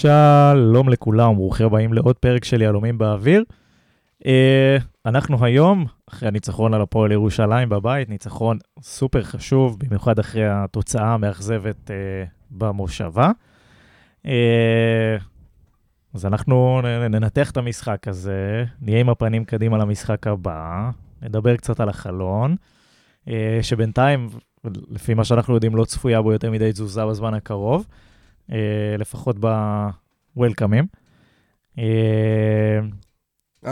שלום לכולם, ברוכים הבאים לעוד פרק של יהלומים באוויר. Uh, אנחנו היום, אחרי הניצחון על הפועל ירושלים בבית, ניצחון סופר חשוב, במיוחד אחרי התוצאה המאכזבת uh, במושבה. Uh, אז אנחנו ננתח את המשחק הזה, נהיה עם הפנים קדימה למשחק הבא, נדבר קצת על החלון, שבינתיים, לפי מה שאנחנו יודעים, לא צפויה בו יותר מדי תזוזה בזמן הקרוב. אה, לפחות בוולקאמים. אה,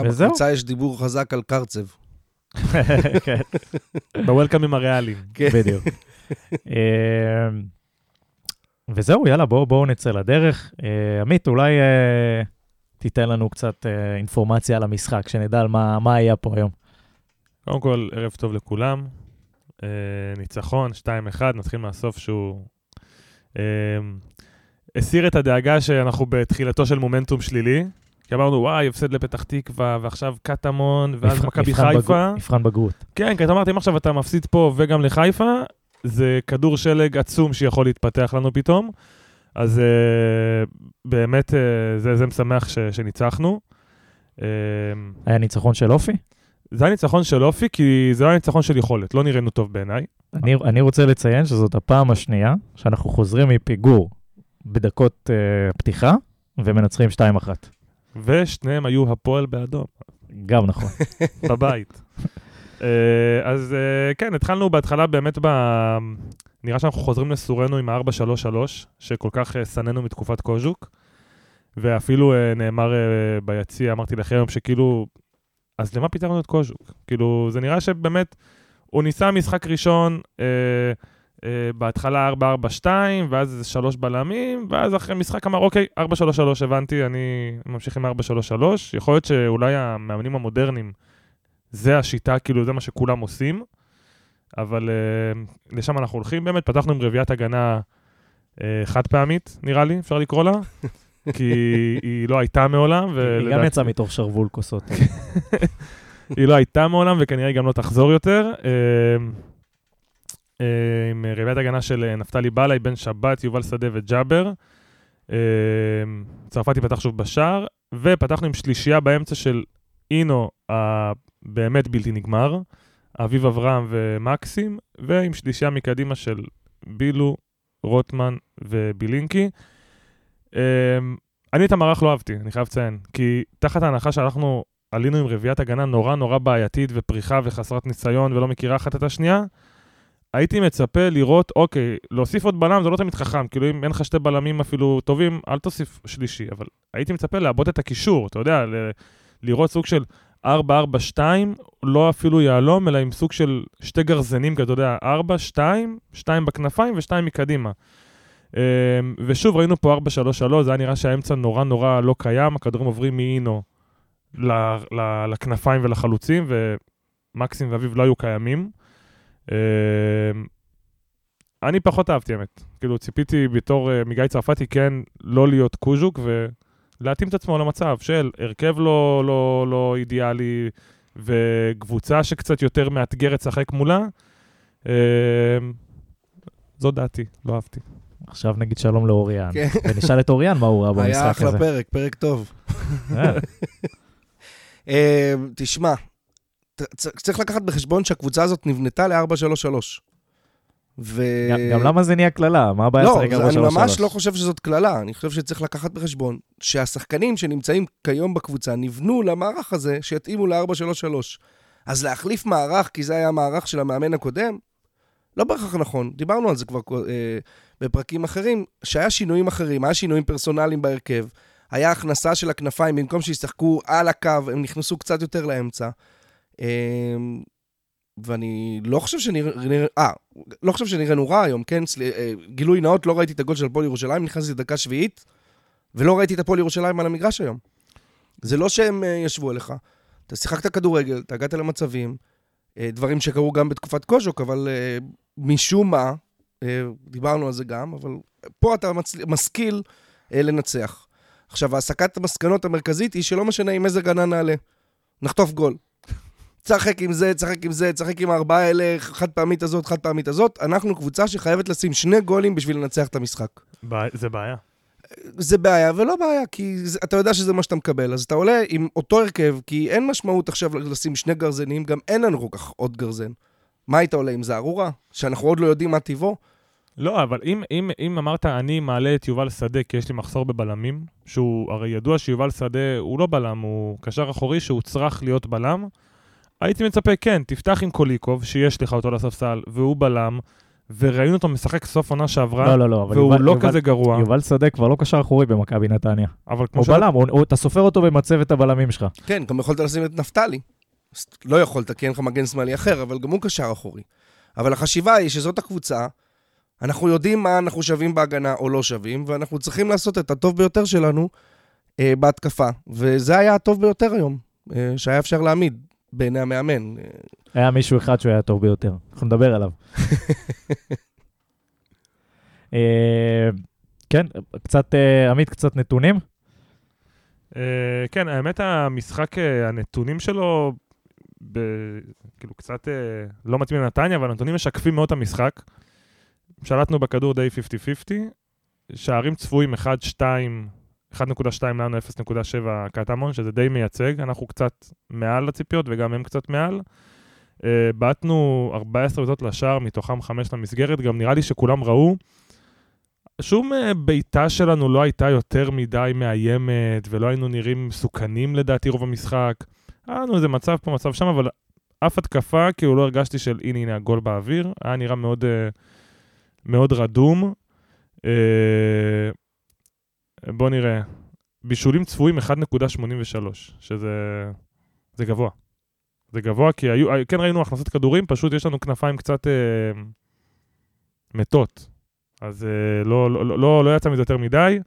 וזהו. בקבוצה יש דיבור חזק על קרצב. כן. בוולקאמים הריאליים. כן. בדיוק. אה, וזהו, יאללה, בואו בוא נצא לדרך. עמית, אולי תיתן לנו קצת אינפורמציה על המשחק, שנדע על מה, מה היה פה היום. קודם כל, ערב טוב לכולם. ניצחון, 2-1, נתחיל מהסוף שהוא... הסיר את הדאגה שאנחנו בתחילתו של מומנטום שלילי. כי אמרנו, וואי, הפסד לפתח תקווה, ועכשיו קטמון, ואז מכבי חיפה. מבחן בגרות. כן, כי אתה אמרתי, אם עכשיו אתה מפסיד פה וגם לחיפה, זה כדור שלג עצום שיכול להתפתח לנו פתאום. אז uh, באמת, uh, זה, זה משמח ש, שניצחנו. Uh, היה ניצחון של אופי? זה היה ניצחון של אופי, כי זה לא היה ניצחון של יכולת, לא נראינו טוב בעיניי. אני, אני רוצה לציין שזאת הפעם השנייה שאנחנו חוזרים מפיגור בדקות uh, פתיחה, ומנצחים 2-1. ושניהם היו הפועל באדום. גם נכון. בבית. uh, אז uh, כן, התחלנו בהתחלה באמת ב... נראה שאנחנו חוזרים לסורנו עם ה-4-3-3, שכל כך uh, שנאנו מתקופת קוז'וק, ואפילו uh, נאמר uh, ביציע, אמרתי לכם היום שכאילו, אז למה פיתרנו את קוז'וק? כאילו, זה נראה שבאמת, הוא ניסה משחק ראשון, Uh, בהתחלה 4-4-2, ואז איזה שלוש בלמים, ואז אחרי משחק אמר, אוקיי, 4-3-3 הבנתי, אני ממשיך עם 4-3-3. יכול להיות שאולי המאמנים המודרניים, זה השיטה, כאילו, זה מה שכולם עושים, אבל uh, לשם אנחנו הולכים באמת. פתחנו עם רביעיית הגנה uh, חד פעמית, נראה לי, אפשר לקרוא לה, כי היא לא הייתה מעולם. היא גם יצאה מתוך שרוול כוסות. היא לא הייתה מעולם, וכנראה גם לא תחזור יותר. Uh, אה, עם רביעיית הגנה של אה, נפתלי בלעי, בן שבת, יובל שדה וג'אבר. אה, צרפתי פתח שוב בשער, ופתחנו עם שלישייה באמצע של אינו הבאמת בלתי נגמר, אביב אברהם ומקסים, ועם שלישייה מקדימה של בילו, רוטמן ובילינקי. אני את המערך לא אהבתי, אני חייב לציין, כי תחת ההנחה שאנחנו עלינו עם רביעיית הגנה נורא נורא בעייתית ופריחה וחסרת ניסיון ולא מכירה אחת את השנייה, הייתי מצפה לראות, אוקיי, להוסיף עוד בלם זה לא תמיד חכם, כאילו אם אין לך שתי בלמים אפילו טובים, אל תוסיף שלישי, אבל הייתי מצפה לעבוד את הקישור, אתה יודע, ל- לראות סוג של 4-4-2, לא אפילו יהלום, אלא עם סוג של שתי גרזנים, כי אתה יודע, 4, 2, 2 בכנפיים ו-2 מקדימה. אמ, ושוב, ראינו פה 4-3-3, זה היה נראה שהאמצע נורא נורא לא קיים, הכדורים עוברים מאינו לכנפיים ולחלוצים, ומקסים ואביב לא היו קיימים. אמ, אני פחות אהבתי, האמת. כאילו, ציפיתי בתור uh, מגיא צרפתי כן לא להיות קוז'וק ולהתאים את עצמו למצב של הרכב לא, לא, לא אידיאלי וקבוצה שקצת יותר מאתגרת לשחק מולה. Uh, זו דעתי, לא אהבתי. עכשיו נגיד שלום לאוריאן, כן. ונשאל את אוריאן מה הוא ראה במשחק הזה. היה אחלה פרק, פרק טוב. אה. אמ, תשמע, צריך לקחת בחשבון שהקבוצה הזאת נבנתה ל-4-3-3. ו... גם, למה זה נהיה קללה? מה הבעיה לשחק 4-3-3? לא, אני ממש לא חושב שזאת קללה. אני חושב שצריך לקחת בחשבון שהשחקנים שנמצאים כיום בקבוצה נבנו למערך הזה שיתאימו ל-4-3-3. אז להחליף מערך, כי זה היה המערך של המאמן הקודם, לא בהכרח נכון. דיברנו על זה כבר אה, בפרקים אחרים, שהיה שינויים אחרים, היה שינויים פרסונליים בהרכב, היה הכנסה של הכנפיים, במקום שישחקו על הקו, הם נכנסו קצת יותר לאמצע. אמ, ואני לא חושב שנראה, אה, לא חושב שנראינו רע היום, כן? סל... אה, גילוי נאות, לא ראיתי את הגול של הפועל ירושלים, נכנסתי לדקה שביעית, ולא ראיתי את הפועל ירושלים על המגרש היום. זה לא שהם uh, ישבו עליך. אתה שיחקת כדורגל, אתה הגעת למצבים, uh, דברים שקרו גם בתקופת קוז'וק, אבל משום מה, דיברנו על זה גם, אבל פה אתה מצל... משכיל לנצח. עכשיו, הסקת המסקנות המרכזית היא שלא משנה עם איזה גנה נעלה, נחטוף גול. תשחק עם זה, תשחק עם זה, תשחק עם הארבעה האלה, חד פעמית הזאת, חד פעמית הזאת. אנחנו קבוצה שחייבת לשים שני גולים בשביל לנצח את המשחק. זה בעיה. זה בעיה ולא בעיה, כי זה, אתה יודע שזה מה שאתה מקבל. אז אתה עולה עם אותו הרכב, כי אין משמעות עכשיו לשים שני גרזנים, גם אין לנו כל כך עוד גרזן. מה היית עולה עם זערורה? שאנחנו עוד לא יודעים מה טיבו? לא, אבל אם, אם, אם אמרת, אני מעלה את יובל שדה כי יש לי מחסור בבלמים, שהוא, הרי ידוע שיובל שדה הוא לא בלם, הוא קשר אחורי שהוא צריך להיות בלם, הייתי מצפה, כן, תפתח עם קוליקוב, שיש לך אותו לספסל, והוא בלם, וראינו אותו משחק סוף עונה שעברה, לא, לא, לא, אבל והוא יובל- לא יובל- כזה גרוע, יובל שדה כבר לא קשר אחורי במכבי נתניה. אבל כמו הוא ש... בלם, הוא- הוא- אתה סופר אותו במצבת הבלמים שלך. כן, גם יכולת לשים את נפתלי. לא יכולת, כי אין לך מגן שמאלי אחר, אבל גם הוא קשר אחורי. אבל החשיבה היא שזאת הקבוצה, אנחנו יודעים מה אנחנו שווים בהגנה או לא שווים, ואנחנו צריכים לעשות את הטוב ביותר שלנו אה, בהתקפה. וזה היה הטוב ביותר היום, אה, שהיה אפשר להעמיד בעיני המאמן. היה מישהו אחד שהוא היה טוב ביותר, אנחנו נדבר עליו. אה, כן, קצת, אה, עמית, קצת נתונים. אה, כן, האמת, המשחק, הנתונים שלו, ב... כאילו, קצת לא מתאים לנתניה, אבל הנתונים משקפים מאוד את המשחק. שלטנו בכדור די 50-50, שערים צפויים 1-2, 1.2 לנו, 0.7 קטמון, שזה די מייצג, אנחנו קצת מעל הציפיות וגם הם קצת מעל. אה, בעטנו 14 בעיטות לשער, מתוכם 5 למסגרת, גם נראה לי שכולם ראו. שום אה, בעיטה שלנו לא הייתה יותר מדי מאיימת, ולא היינו נראים מסוכנים לדעתי רוב המשחק. היה לנו איזה מצב פה, מצב שם, אבל אף התקפה, כאילו לא הרגשתי של הנה הנה הגול באוויר, היה נראה מאוד, אה, מאוד רדום. אה, בוא נראה, בישולים צפויים 1.83, שזה זה גבוה. זה גבוה, כי היו, כן ראינו הכנסות כדורים, פשוט יש לנו כנפיים קצת אה, מתות. אז אה, לא, לא, לא, לא יצא מזה יותר מדי.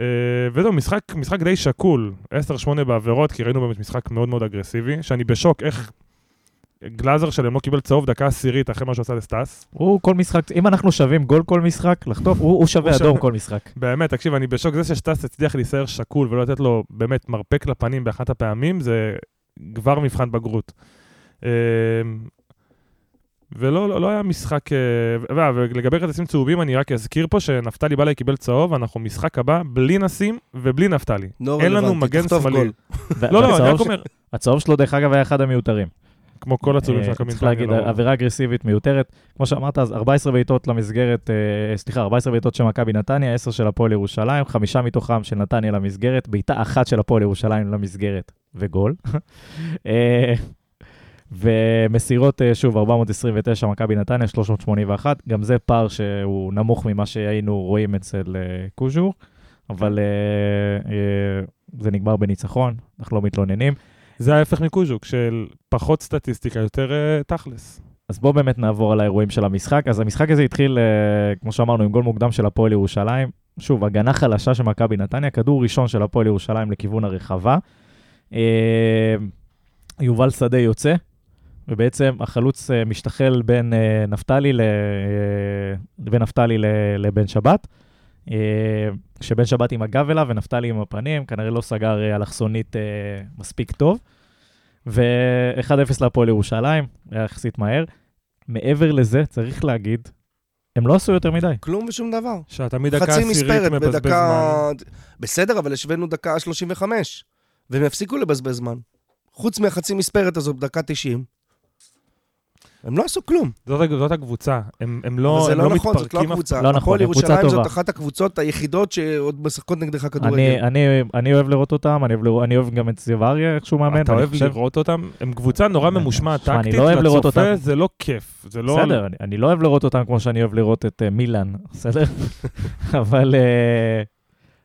אה, וזהו, משחק, משחק די שקול, 10-8 בעבירות, כי ראינו באמת משחק מאוד מאוד אגרסיבי, שאני בשוק איך גלאזר שלהם לא קיבל צהוב דקה עשירית אחרי מה שהוא עשה לסטאס. הוא כל משחק, אם אנחנו שווים גול כל משחק, לחטוף, הוא הוא שווה אדום שווה. כל משחק. באמת, תקשיב, אני בשוק זה שסטאס הצליח להישאר שקול ולא לתת לו באמת מרפק לפנים באחת הפעמים, זה כבר מבחן בגרות. אה, ולא לא, לא היה משחק... אה, ולגבי כרטיסים צהובים, אני רק אזכיר פה שנפתלי בלעי קיבל צהוב, אנחנו משחק הבא בלי נסים ובלי נפתלי. לא אין לנו מגן שמאלי. לא, לא, אני רק אומר, הצהוב שלו, דרך אגב, היה אחד המיותרים. כמו כל הצהובים של אה, מכבי צריך להגיד, נתניה, לא- אגרסיבית מיותרת. כמו שאמרת, אז 14 בעיטות למסגרת, אה, סליחה, 14 בעיטות של מכבי נתניה, 10 של הפועל ירושלים, חמישה מתוכם של נתניה למסגרת, בעיטה אחת של הפועל ירושלים למסגרת, וגול. אה, ומסירות, אה, שוב, 429, מכבי נתניה, 381, גם זה פער שהוא נמוך ממה שהיינו רואים אצל אה, קוז'ור, אבל אה, אה, זה נגמר בניצחון, אנחנו לא מתלוננים. זה ההפך מקוז'וק, של פחות סטטיסטיקה, יותר אה, תכלס. אז בואו באמת נעבור על האירועים של המשחק. אז המשחק הזה התחיל, אה, כמו שאמרנו, עם גול מוקדם של הפועל ירושלים. שוב, הגנה חלשה של מכבי נתניה, כדור ראשון של הפועל ירושלים לכיוון הרחבה. אה, יובל שדה יוצא, ובעצם החלוץ אה, משתחל בין אה, נפתלי, ל, אה, בין נפתלי ל, לבן שבת. אה, כשבן שבת עם הגב אליו ונפתלי עם הפנים, כנראה לא סגר אה, אלכסונית אה, מספיק טוב. ו-1-0 להפועל ירושלים, היה יחסית מהר. מעבר לזה, צריך להגיד, הם לא עשו יותר מדי. כלום ושום דבר. שאתה תמיד דקה חצי עשירית מספרת מבזבז בדקה... זמן. בסדר, אבל השווינו דקה 35, והם הפסיקו לבזבז זמן. חוץ מהחצי מספרת הזו בדקה 90, הם לא עשו כלום. זאת, זאת הקבוצה, הם, הם לא, זה הם לא לא נכון, זאת לא מתפרקים אף הקבוצה. לא נכון, הפועל הם קבוצה ירושלים טובה. זאת אחת הקבוצות היחידות שעוד משחקות נגדך אני, כדורגל. אני, אני אוהב לראות אותם, אני אוהב, לראות, אני אוהב גם את אריה, איך שהוא מאמן. אתה אוהב חושב- לראות אותם? הם קבוצה נורא אני- ממושמעת שמע, אני טקטית, לא אוהב לראות לצופה אותם. זה לא כיף. זה לא... בסדר, אני, אני לא אוהב לראות אותם כמו שאני אוהב לראות את uh, מילאן, בסדר? אבל uh,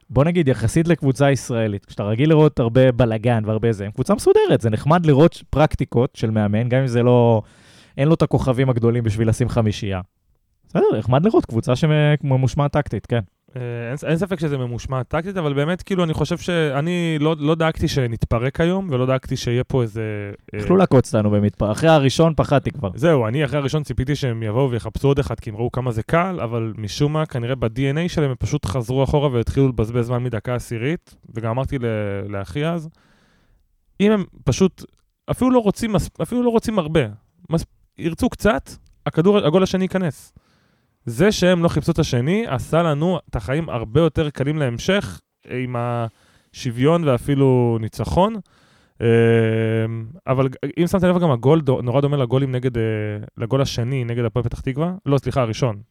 בוא נגיד, יחסית לקבוצה ישראלית, כשאתה רגיל לראות הרבה בלאגן והרבה זה, הם קבוצה מסודרת, זה נחמד לראות פרקטיקות של מאמן, גם אם זה לא, אין לו את הכוכבים הגדולים בשביל לשים חמישייה. בסדר, נחמד לראות קבוצה שממושמעת טקטית, כן. אה, אין, אין ספק שזה ממושמע טקטית, אבל באמת, כאילו, אני חושב שאני לא, לא דאגתי שנתפרק היום, ולא דאגתי שיהיה פה איזה... אה, יכלו לעקוץ אותנו במתפר, אחרי הראשון פחדתי כבר. זהו, אני אחרי הראשון ציפיתי שהם יבואו ויחפשו עוד אחד, כי הם ראו כמה זה קל, אבל משום מה, כנראה ב-DNA שלהם הם פשוט חזרו אחורה והתחילו לבזבז זמן מדקה עשירית, וגם אמרתי ל- לאחי אז, אם הם פשוט אפילו לא רוצים, אפילו לא רוצים הרבה, מס, ירצו קצת, הכדור, הגול השני ייכנס. זה שהם לא חיפשו את השני, עשה לנו את החיים הרבה יותר קלים להמשך, עם השוויון ואפילו ניצחון. אה, אבל אם שמת לב גם הגול נורא דומה לגולים נגד, אה, לגול השני נגד הפועל פתח תקווה, לא, סליחה, הראשון.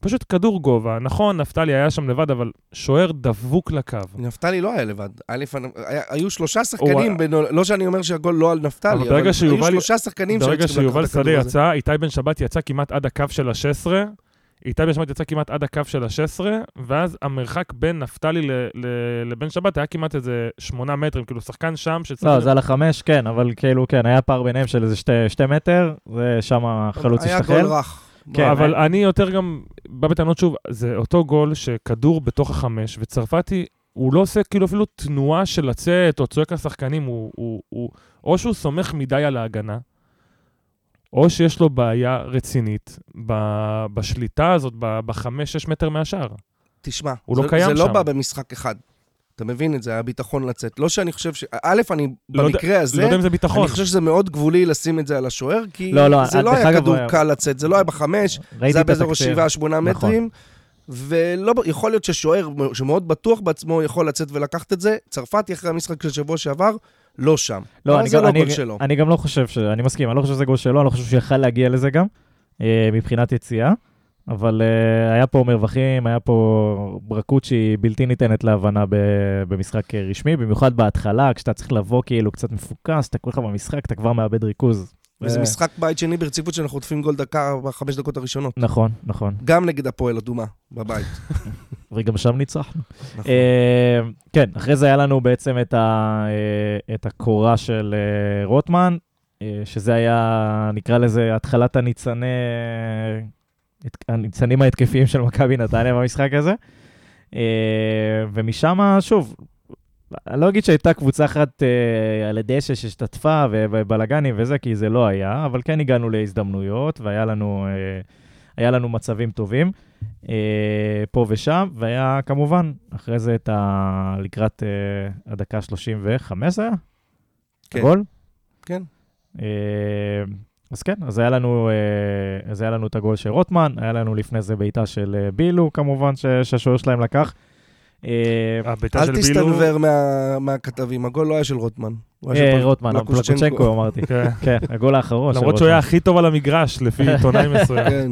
פשוט כדור גובה, נכון, נפתלי היה שם לבד, אבל שוער דבוק לקו. נפתלי לא היה לבד. א', היה- היו שלושה שחקנים, בין- לא שאני אומר שהגול לא על נפתלי, אבל אבל ברגע שיובל- היו שלושה שחקנים שהיו ברגע צריכים לקחת שיובל את הכדור שדה. יצא, איתי בן שבת יצא כמעט עד הקו של ה-16, איתי בן שבת יצא כמעט עד הקו של ה-16, ואז המרחק בין נפתלי לבן שבת היה כמעט איזה שמונה מטרים, כאילו שחקן שם שצריך... לא, זה על החמש, כן, אבל כאילו, כן, היה פער ביניהם של איזה שתי- מטר, ושם החלוץ היה השתחרר. גול רך. כן. אבל אני יותר גם בא בטענות שוב, זה אותו גול שכדור בתוך החמש, וצרפתי, הוא לא עושה כאילו אפילו תנועה של לצאת או צועק לשחקנים, הוא, הוא, הוא, או שהוא סומך מדי על ההגנה, או שיש לו בעיה רצינית ב- בשליטה הזאת, ב- בחמש-שש מטר מהשאר. תשמע, הוא לא זה, קיים זה לא שם. בא במשחק אחד. אתה מבין את זה, הביטחון לצאת. לא שאני חושב ש... א', אני לא יודע- במקרה הזה, לא יודע אם זה ביטחון. אני חושב שזה מאוד גבולי לשים את זה על השוער, כי לא, לא, זה לא דרך היה כדור היה- קל לצאת, זה לא היה בחמש, זה היה באזור התקציר. השבעה, שמונה נכון. מטרים, ולא, יכול להיות ששוער שמאוד בטוח בעצמו יכול לצאת ולקחת את זה. צרפתי אחרי המשחק של שבוע שעבר, לא שם. לא, אני זה גם, לא אני, גול שלו. אני גם לא חושב ש... אני מסכים, אני לא חושב שזה גול שלו, אני לא חושב שהוא יכל להגיע לזה גם, אה, מבחינת יציאה. אבל אה, היה פה מרווחים, היה פה ברכות שהיא בלתי ניתנת להבנה ב, במשחק אה, רשמי, במיוחד בהתחלה, כשאתה צריך לבוא כאילו קצת מפוקס, אתה כולך במשחק, אתה כבר מאבד ריכוז. וזה אה, משחק בית שני ברציפות שאנחנו חוטפים גול דקה בחמש דקות הראשונות. נכון, נכון. גם נגד הפועל אדומה, בבית. וגם שם ניצחנו. נכון. אה, כן, אחרי זה היה לנו בעצם את, ה, אה, את הקורה של אה, רוטמן, אה, שזה היה, נקרא לזה, התחלת הניצני, הניצנים ההתקפיים של מכבי נתניה במשחק הזה. אה, ומשם, שוב, אני לא אגיד שהייתה קבוצה אחת אה, על הדשא שהשתתפה ובלאגנים וזה, כי זה לא היה, אבל כן הגענו להזדמנויות, והיה לנו, אה, היה לנו מצבים טובים. אה, פה ושם, והיה כמובן, אחרי זה את ה... לקראת אה, הדקה 35 זה היה? כן. הגול? כן. אה, אז כן, אז היה לנו, אה, אז היה לנו את הגול של רוטמן, היה לנו לפני זה בעיטה של אה, בילו, כמובן, ש- שהשוער שלהם לקח. אה, אל של בילו... תסתנוור מה- מהכתבים, הגול לא היה של רוטמן. רוטמן. פלקוצ'נקו אמרתי. כן. כן, הגול האחרון של למרות שהוא היה רוטמן. הכי טוב על המגרש, לפי עיתונאי מסוים. כן.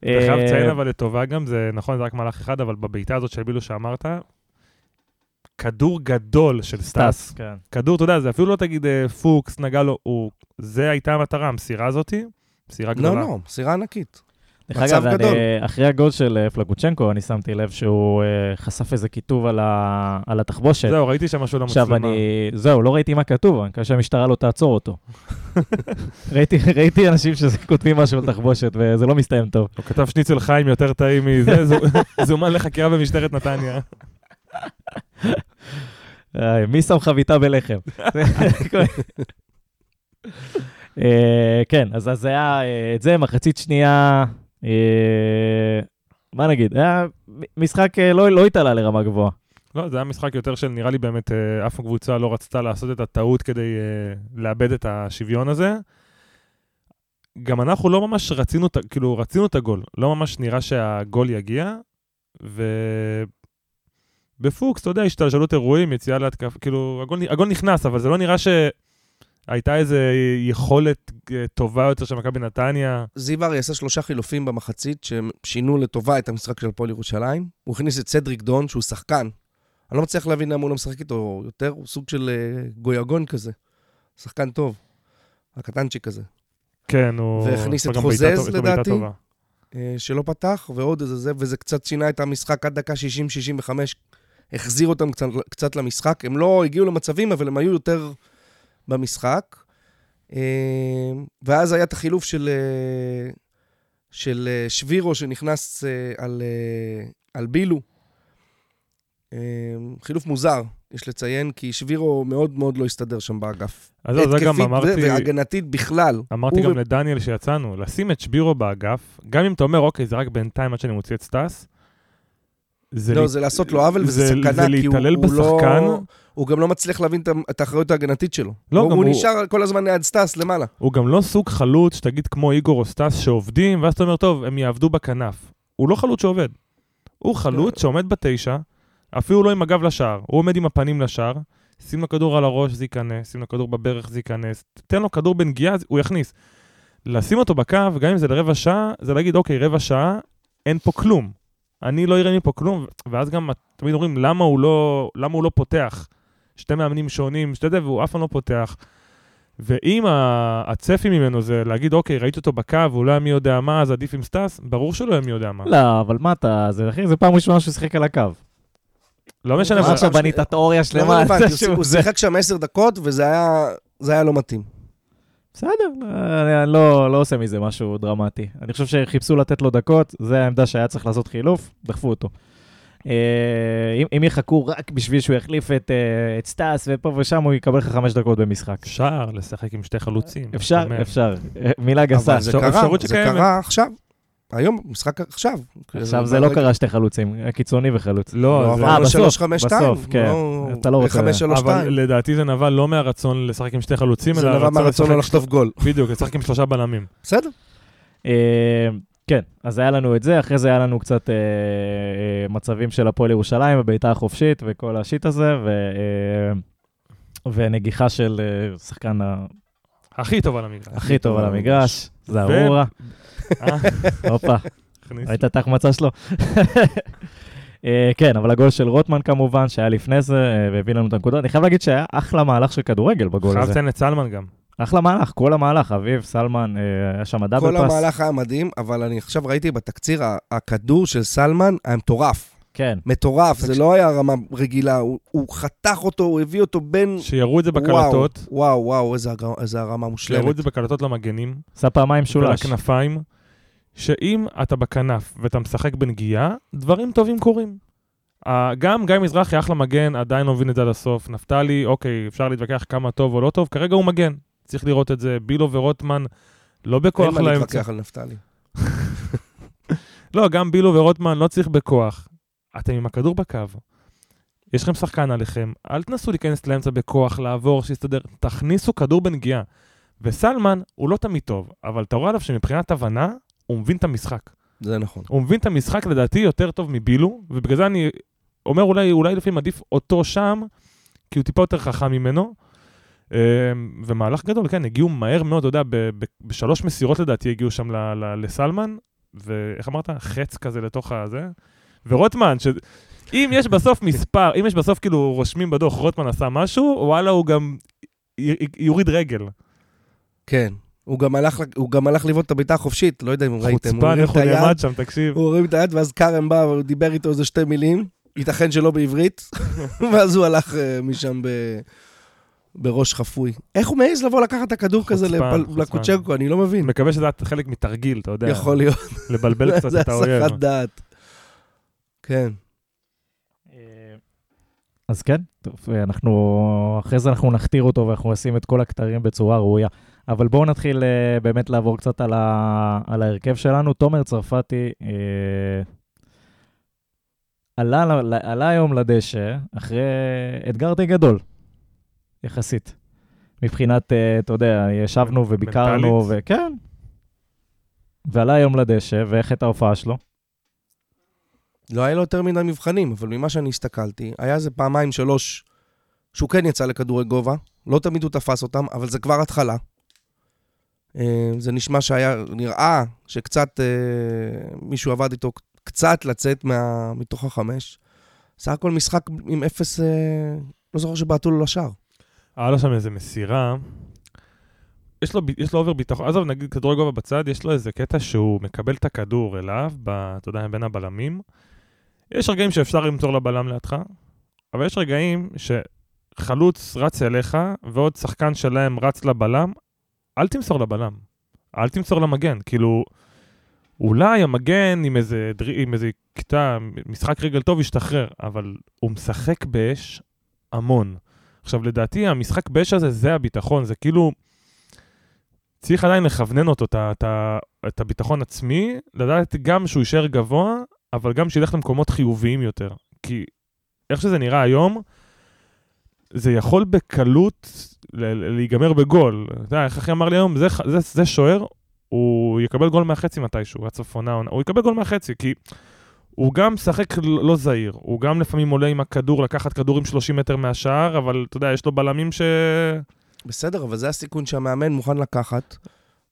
אתה חייב לציין אבל לטובה גם, זה נכון, זה רק מהלך אחד, אבל בבעיטה הזאת של בילו שאמרת, כדור גדול של סטאס. סטאס, כן. כדור, אתה יודע, זה אפילו לא תגיד אה, פוקס, נגע לו, הוא... זה הייתה המטרה, המסירה הזאתי, מסירה לא, גדולה. לא, מסירה ענקית. דרך מצב אגב, אני, גדול. אחרי הגול של אה, פלגוצ'נקו, אני שמתי לב שהוא אה, חשף איזה כיתוב על, ה, על התחבושת. זהו, ראיתי שם משהו למצלמה. עכשיו אני, זהו, לא ראיתי מה כתוב, אני מקווה שהמשטרה לא תעצור אותו. ראיתי, ראיתי אנשים שכותבים משהו על תחבושת, וזה לא מסתיים טוב. הוא כתב שניצל חיים יותר טעים מזה, זו- זומן לחקירה במשטרת נתניה. מי שם חביתה בלחם? אה, כן, אז זה היה אה, את זה, מחצית שנייה, אה, מה נגיד, היה משחק לא לא התעלה לרמה גבוהה. לא, זה היה משחק יותר של, נראה לי באמת, אף קבוצה לא רצתה לעשות את הטעות כדי לאבד את השוויון הזה. גם אנחנו לא ממש רצינו, כאילו, רצינו את הגול. לא ממש נראה שהגול יגיע, ו... בפוקס, אתה יודע, השתלשלות אירועים, יציאה להתקף, כאילו, הגול, הגול נכנס, אבל זה לא נראה שהייתה איזו יכולת אה, טובה יותר של מכבי נתניה. זיו ארי עשה שלושה חילופים במחצית שהם שינו לטובה את המשחק של הפועל ירושלים. הוא הכניס את סדריק דון, שהוא שחקן. אני לא מצליח להבין למה הוא לא משחק איתו יותר, הוא סוג של אה, גויגון כזה. שחקן טוב. הקטנצ'יק הזה. כן, הוא... והכניס את חוזז, טוב- לדעתי. אה, שלא פתח, ועוד איזה זה, וזה קצת שינה את המשחק עד דקה 60-65, החזיר אותם קצת, קצת למשחק. הם לא הגיעו למצבים, אבל הם היו יותר במשחק. אה, ואז היה את החילוף של, אה, של אה, שבירו שנכנס על, על בילו. חילוף מוזר, יש לציין, כי שבירו מאוד מאוד לא הסתדר שם באגף. אז זהו, זה גם אמרתי... ו- והגנתית בכלל. אמרתי גם לדניאל שיצאנו, לשים את שבירו באגף, גם אם אתה אומר, אוקיי, זה רק בינתיים עד שאני מוציא את סטאס, זה לא, לי- זה לעשות לו עוול, וזה זה- סכנה, זה כי הוא הוא לא... הוא גם לא מצליח להבין את האחריות ההגנתית שלו. לא, הוא הוא הוא- נשאר כל הזמן ליד סטאס למעלה. הוא גם לא סוג חלוץ שתגיד כמו איגור או סטאס שעובדים, ואז אתה אומר, טוב, הם יעבדו בכנף. הוא לא חלוץ שעובד. הוא חלוץ שעומד בתשע, אפילו לא עם הגב לשער, הוא עומד עם הפנים לשער, שים לו כדור על הראש, זה ייכנס, שים לו כדור בברך, זה ייכנס, תן לו כדור בנגיעה, הוא יכניס. לשים אותו בקו, גם אם זה לרבע שעה, זה להגיד, אוקיי, רבע שעה, אין פה כלום. אני לא אראה מפה כלום, ואז גם תמיד אומרים, למה הוא לא, למה הוא לא פותח? שתי מאמנים שונים, שאתה יודע, והוא אף פעם לא פותח. ואם הצפי ממנו זה להגיד, אוקיי, ראיתי אותו בקו, לא היה מי יודע מה, אז עדיף עם סטאס, ברור שלא היה מי יודע מה. לא, אבל מה אתה, זה אחי, זה פעם ראשונה שהוא שיחק על הקו. לא משנה, עכשיו בנית תיאוריה לא שלמה? על רלוונטי, זה הוא זה- שיחק שם עשר דקות, וזה זה היה לא מתאים. בסדר, אני לא לא עושה מזה משהו דרמטי. אני חושב שחיפשו לתת לו דקות, זה העמדה שהיה צריך לעשות חילוף, דחפו אותו. אה, אם- אם יחכו רק בשביל שהוא יחליף את אה, את סטאס ופה ושם, הוא יקבל לך חמש דקות במשחק. אפשר לשחק עם שתי חלוצים. אפשר. אפשר. אה, מילה גסה. אבל זה קרה, זה. קרה עכשיו. היום, משחק עכשיו. עכשיו זה לא קרה שתי חלוצים, קיצוני וחלוץ. לא, לא, זה... אבל אה, לא בסוף, 352. בסוף, כן. אתה לא רוצה- חמש, שלוש, אבל שתיים. לדעתי זה נבע לא מהרצון לשחק עם שתי חלוצים, זה אלא נבע מהרצון לא לחטוף גול. בדיוק, לשחק עם שלושה בלמים. בסדר. אה, כן, אז היה לנו את זה, אחרי זה היה לנו קצת אה, אה, מצבים של הפועל ירושלים, הבעיטה החופשית וכל השיט הזה, ו, אה, ונגיחה של אה, שחקן הכי טוב על המגרש. הכי טוב על המגרש, זה ארורה. אה, הופה. ראית את ההחמצה שלו? אה, כן, אבל הגול של רוטמן כמובן, שהיה לפני זה, אה, והביא לנו את הנקודות. אני חייב להגיד שהיה אחלה מהלך של כדורגל בגול חייב הזה. לציין את סלמן גם. אחלה מהלך, כל המהלך, אביב, סלמן, היה שם דאבל כל פאס. המהלך היה מדהים, אבל אני עכשיו ראיתי בתקציר, ה- הכדור של סלמן היה מטורף. כן, מטורף, זה לא היה רמה רגילה, הוא- הוא חתך אותו, הוא הביא אותו בין... שירו את זה בקלטות, וואו, וואו, איזה הג- איזה הרמה שירו מושלמת. את זה בקלטות למגנים, עשה פעמיים שולש. ולכנפיים, שאם אתה בכנף ואתה משחק בנגיעה, דברים טובים קורים. גם גיא מזרחי, אחלה מגן, עדיין לא מבין את זה עד הסוף. נפתלי, אוקיי, אפשר להתווכח כמה טוב או לא טוב, כרגע הוא מגן. צריך לראות את זה. בילו ורוטמן, לא אין בכוח מה לאמצע. להתווכח על נפתלי. לא, גם בילו ורוטמן לא צריך בכוח. אתם עם הכדור בקו. יש לכם שחקן עליכם, אל תנסו להיכנס לאמצע בכוח, לעבור, שיסתדר, תכניסו כדור בנגיעה. וסלמן הוא לא תמיד טוב, אבל אתה רואה עליו שמבחינת הבנה, הוא מבין את המשחק. זה נכון. הוא מבין את המשחק לדעתי יותר טוב מבילו, ובגלל זה אני אומר אולי, אולי לפעמים עדיף אותו שם, כי הוא טיפה יותר חכם ממנו. אה, ומהלך גדול, כן, הגיעו מהר מאוד, אתה יודע, בשלוש מסירות לדעתי הגיעו שם לסלמן, ואיך אמרת? חץ כזה לתוך הזה. ורוטמן, ש... אם יש בסוף מספר, אם יש בסוף כאילו רושמים בדוח רוטמן עשה משהו, וואלה, הוא גם י- יוריד רגל. כן. הוא גם הלך, הוא גם הלך לבעוט את הבעיטה החופשית, לא יודע אם ראיתם. חוצפן, איך הוא נעמד שם, תקשיב. הוא הרים את היד, ואז כרם בא, הוא דיבר איתו איזה שתי מילים, ייתכן שלא בעברית, ואז הוא הלך אה, משם ב... בראש חפוי. איך הוא מעז לבוא לקחת את הכדור כזה. לקוצ'נקו? אני לא מבין. מקווה שזה חלק מתרגיל, אתה יודע. יכול להיות. לבלבל קצת זה את האויב. הסחת דעת. כן. אז כן, טוב, אנחנו, אחרי זה אנחנו נכתיר אותו ואנחנו נשים את כל הכתרים בצורה ראויה. אבל בואו נתחיל אה, באמת לעבור קצת על, ה, על ההרכב שלנו. תומר צרפתי אה, עלה, עלה היום לדשא אחרי אתגר די גדול, יחסית. מבחינת, אה, אתה יודע, ישבנו וביקרנו, מנטלית? וכן. ועלה היום לדשא, ואיך הייתה ההופעה שלו? לא היה לו יותר מדי מבחנים, אבל ממה שאני הסתכלתי, היה איזה פעמיים, שלוש, שהוא כן יצא לכדורי גובה. לא תמיד הוא תפס אותם, אבל זה כבר התחלה. אה, זה נשמע שהיה, נראה שקצת אה, מישהו עבד איתו קצת לצאת מה, מתוך החמש. סך הכל משחק עם אפס, אה, לא זוכר שבעטו לו לשער. היה לו שם איזה מסירה. יש לו, יש לו אובר ביטחון, עזוב, נגיד כדורי גובה בצד, יש לו איזה קטע שהוא מקבל את הכדור אליו, אתה יודע, בין הבלמים. יש רגעים שאפשר למסור לבלם לידך, אבל יש רגעים שחלוץ רץ אליך, ועוד שחקן שלהם רץ לבלם, אל תמסור לבלם. אל תמסור למגן. כאילו, אולי המגן עם איזה, דר... עם איזה קטע, משחק רגל טוב ישתחרר, אבל הוא משחק באש המון. עכשיו, לדעתי, המשחק באש הזה, זה הביטחון, זה כאילו... צריך עדיין לכוונן אותו, את, את, את הביטחון עצמי, לדעת גם שהוא יישאר גבוה, אבל גם שילך למקומות חיוביים יותר. כי איך שזה נראה היום, זה יכול בקלות להיגמר בגול. אתה יודע, איך אחי אמר לי היום, זה, זה, זה שוער, הוא יקבל גול מהחצי מתישהו, עונה. הוא יקבל גול מהחצי, כי הוא גם משחק לא זהיר. הוא גם לפעמים עולה עם הכדור, לקחת כדורים 30 מטר מהשער, אבל אתה יודע, יש לו בלמים ש... בסדר, אבל זה הסיכון שהמאמן מוכן לקחת,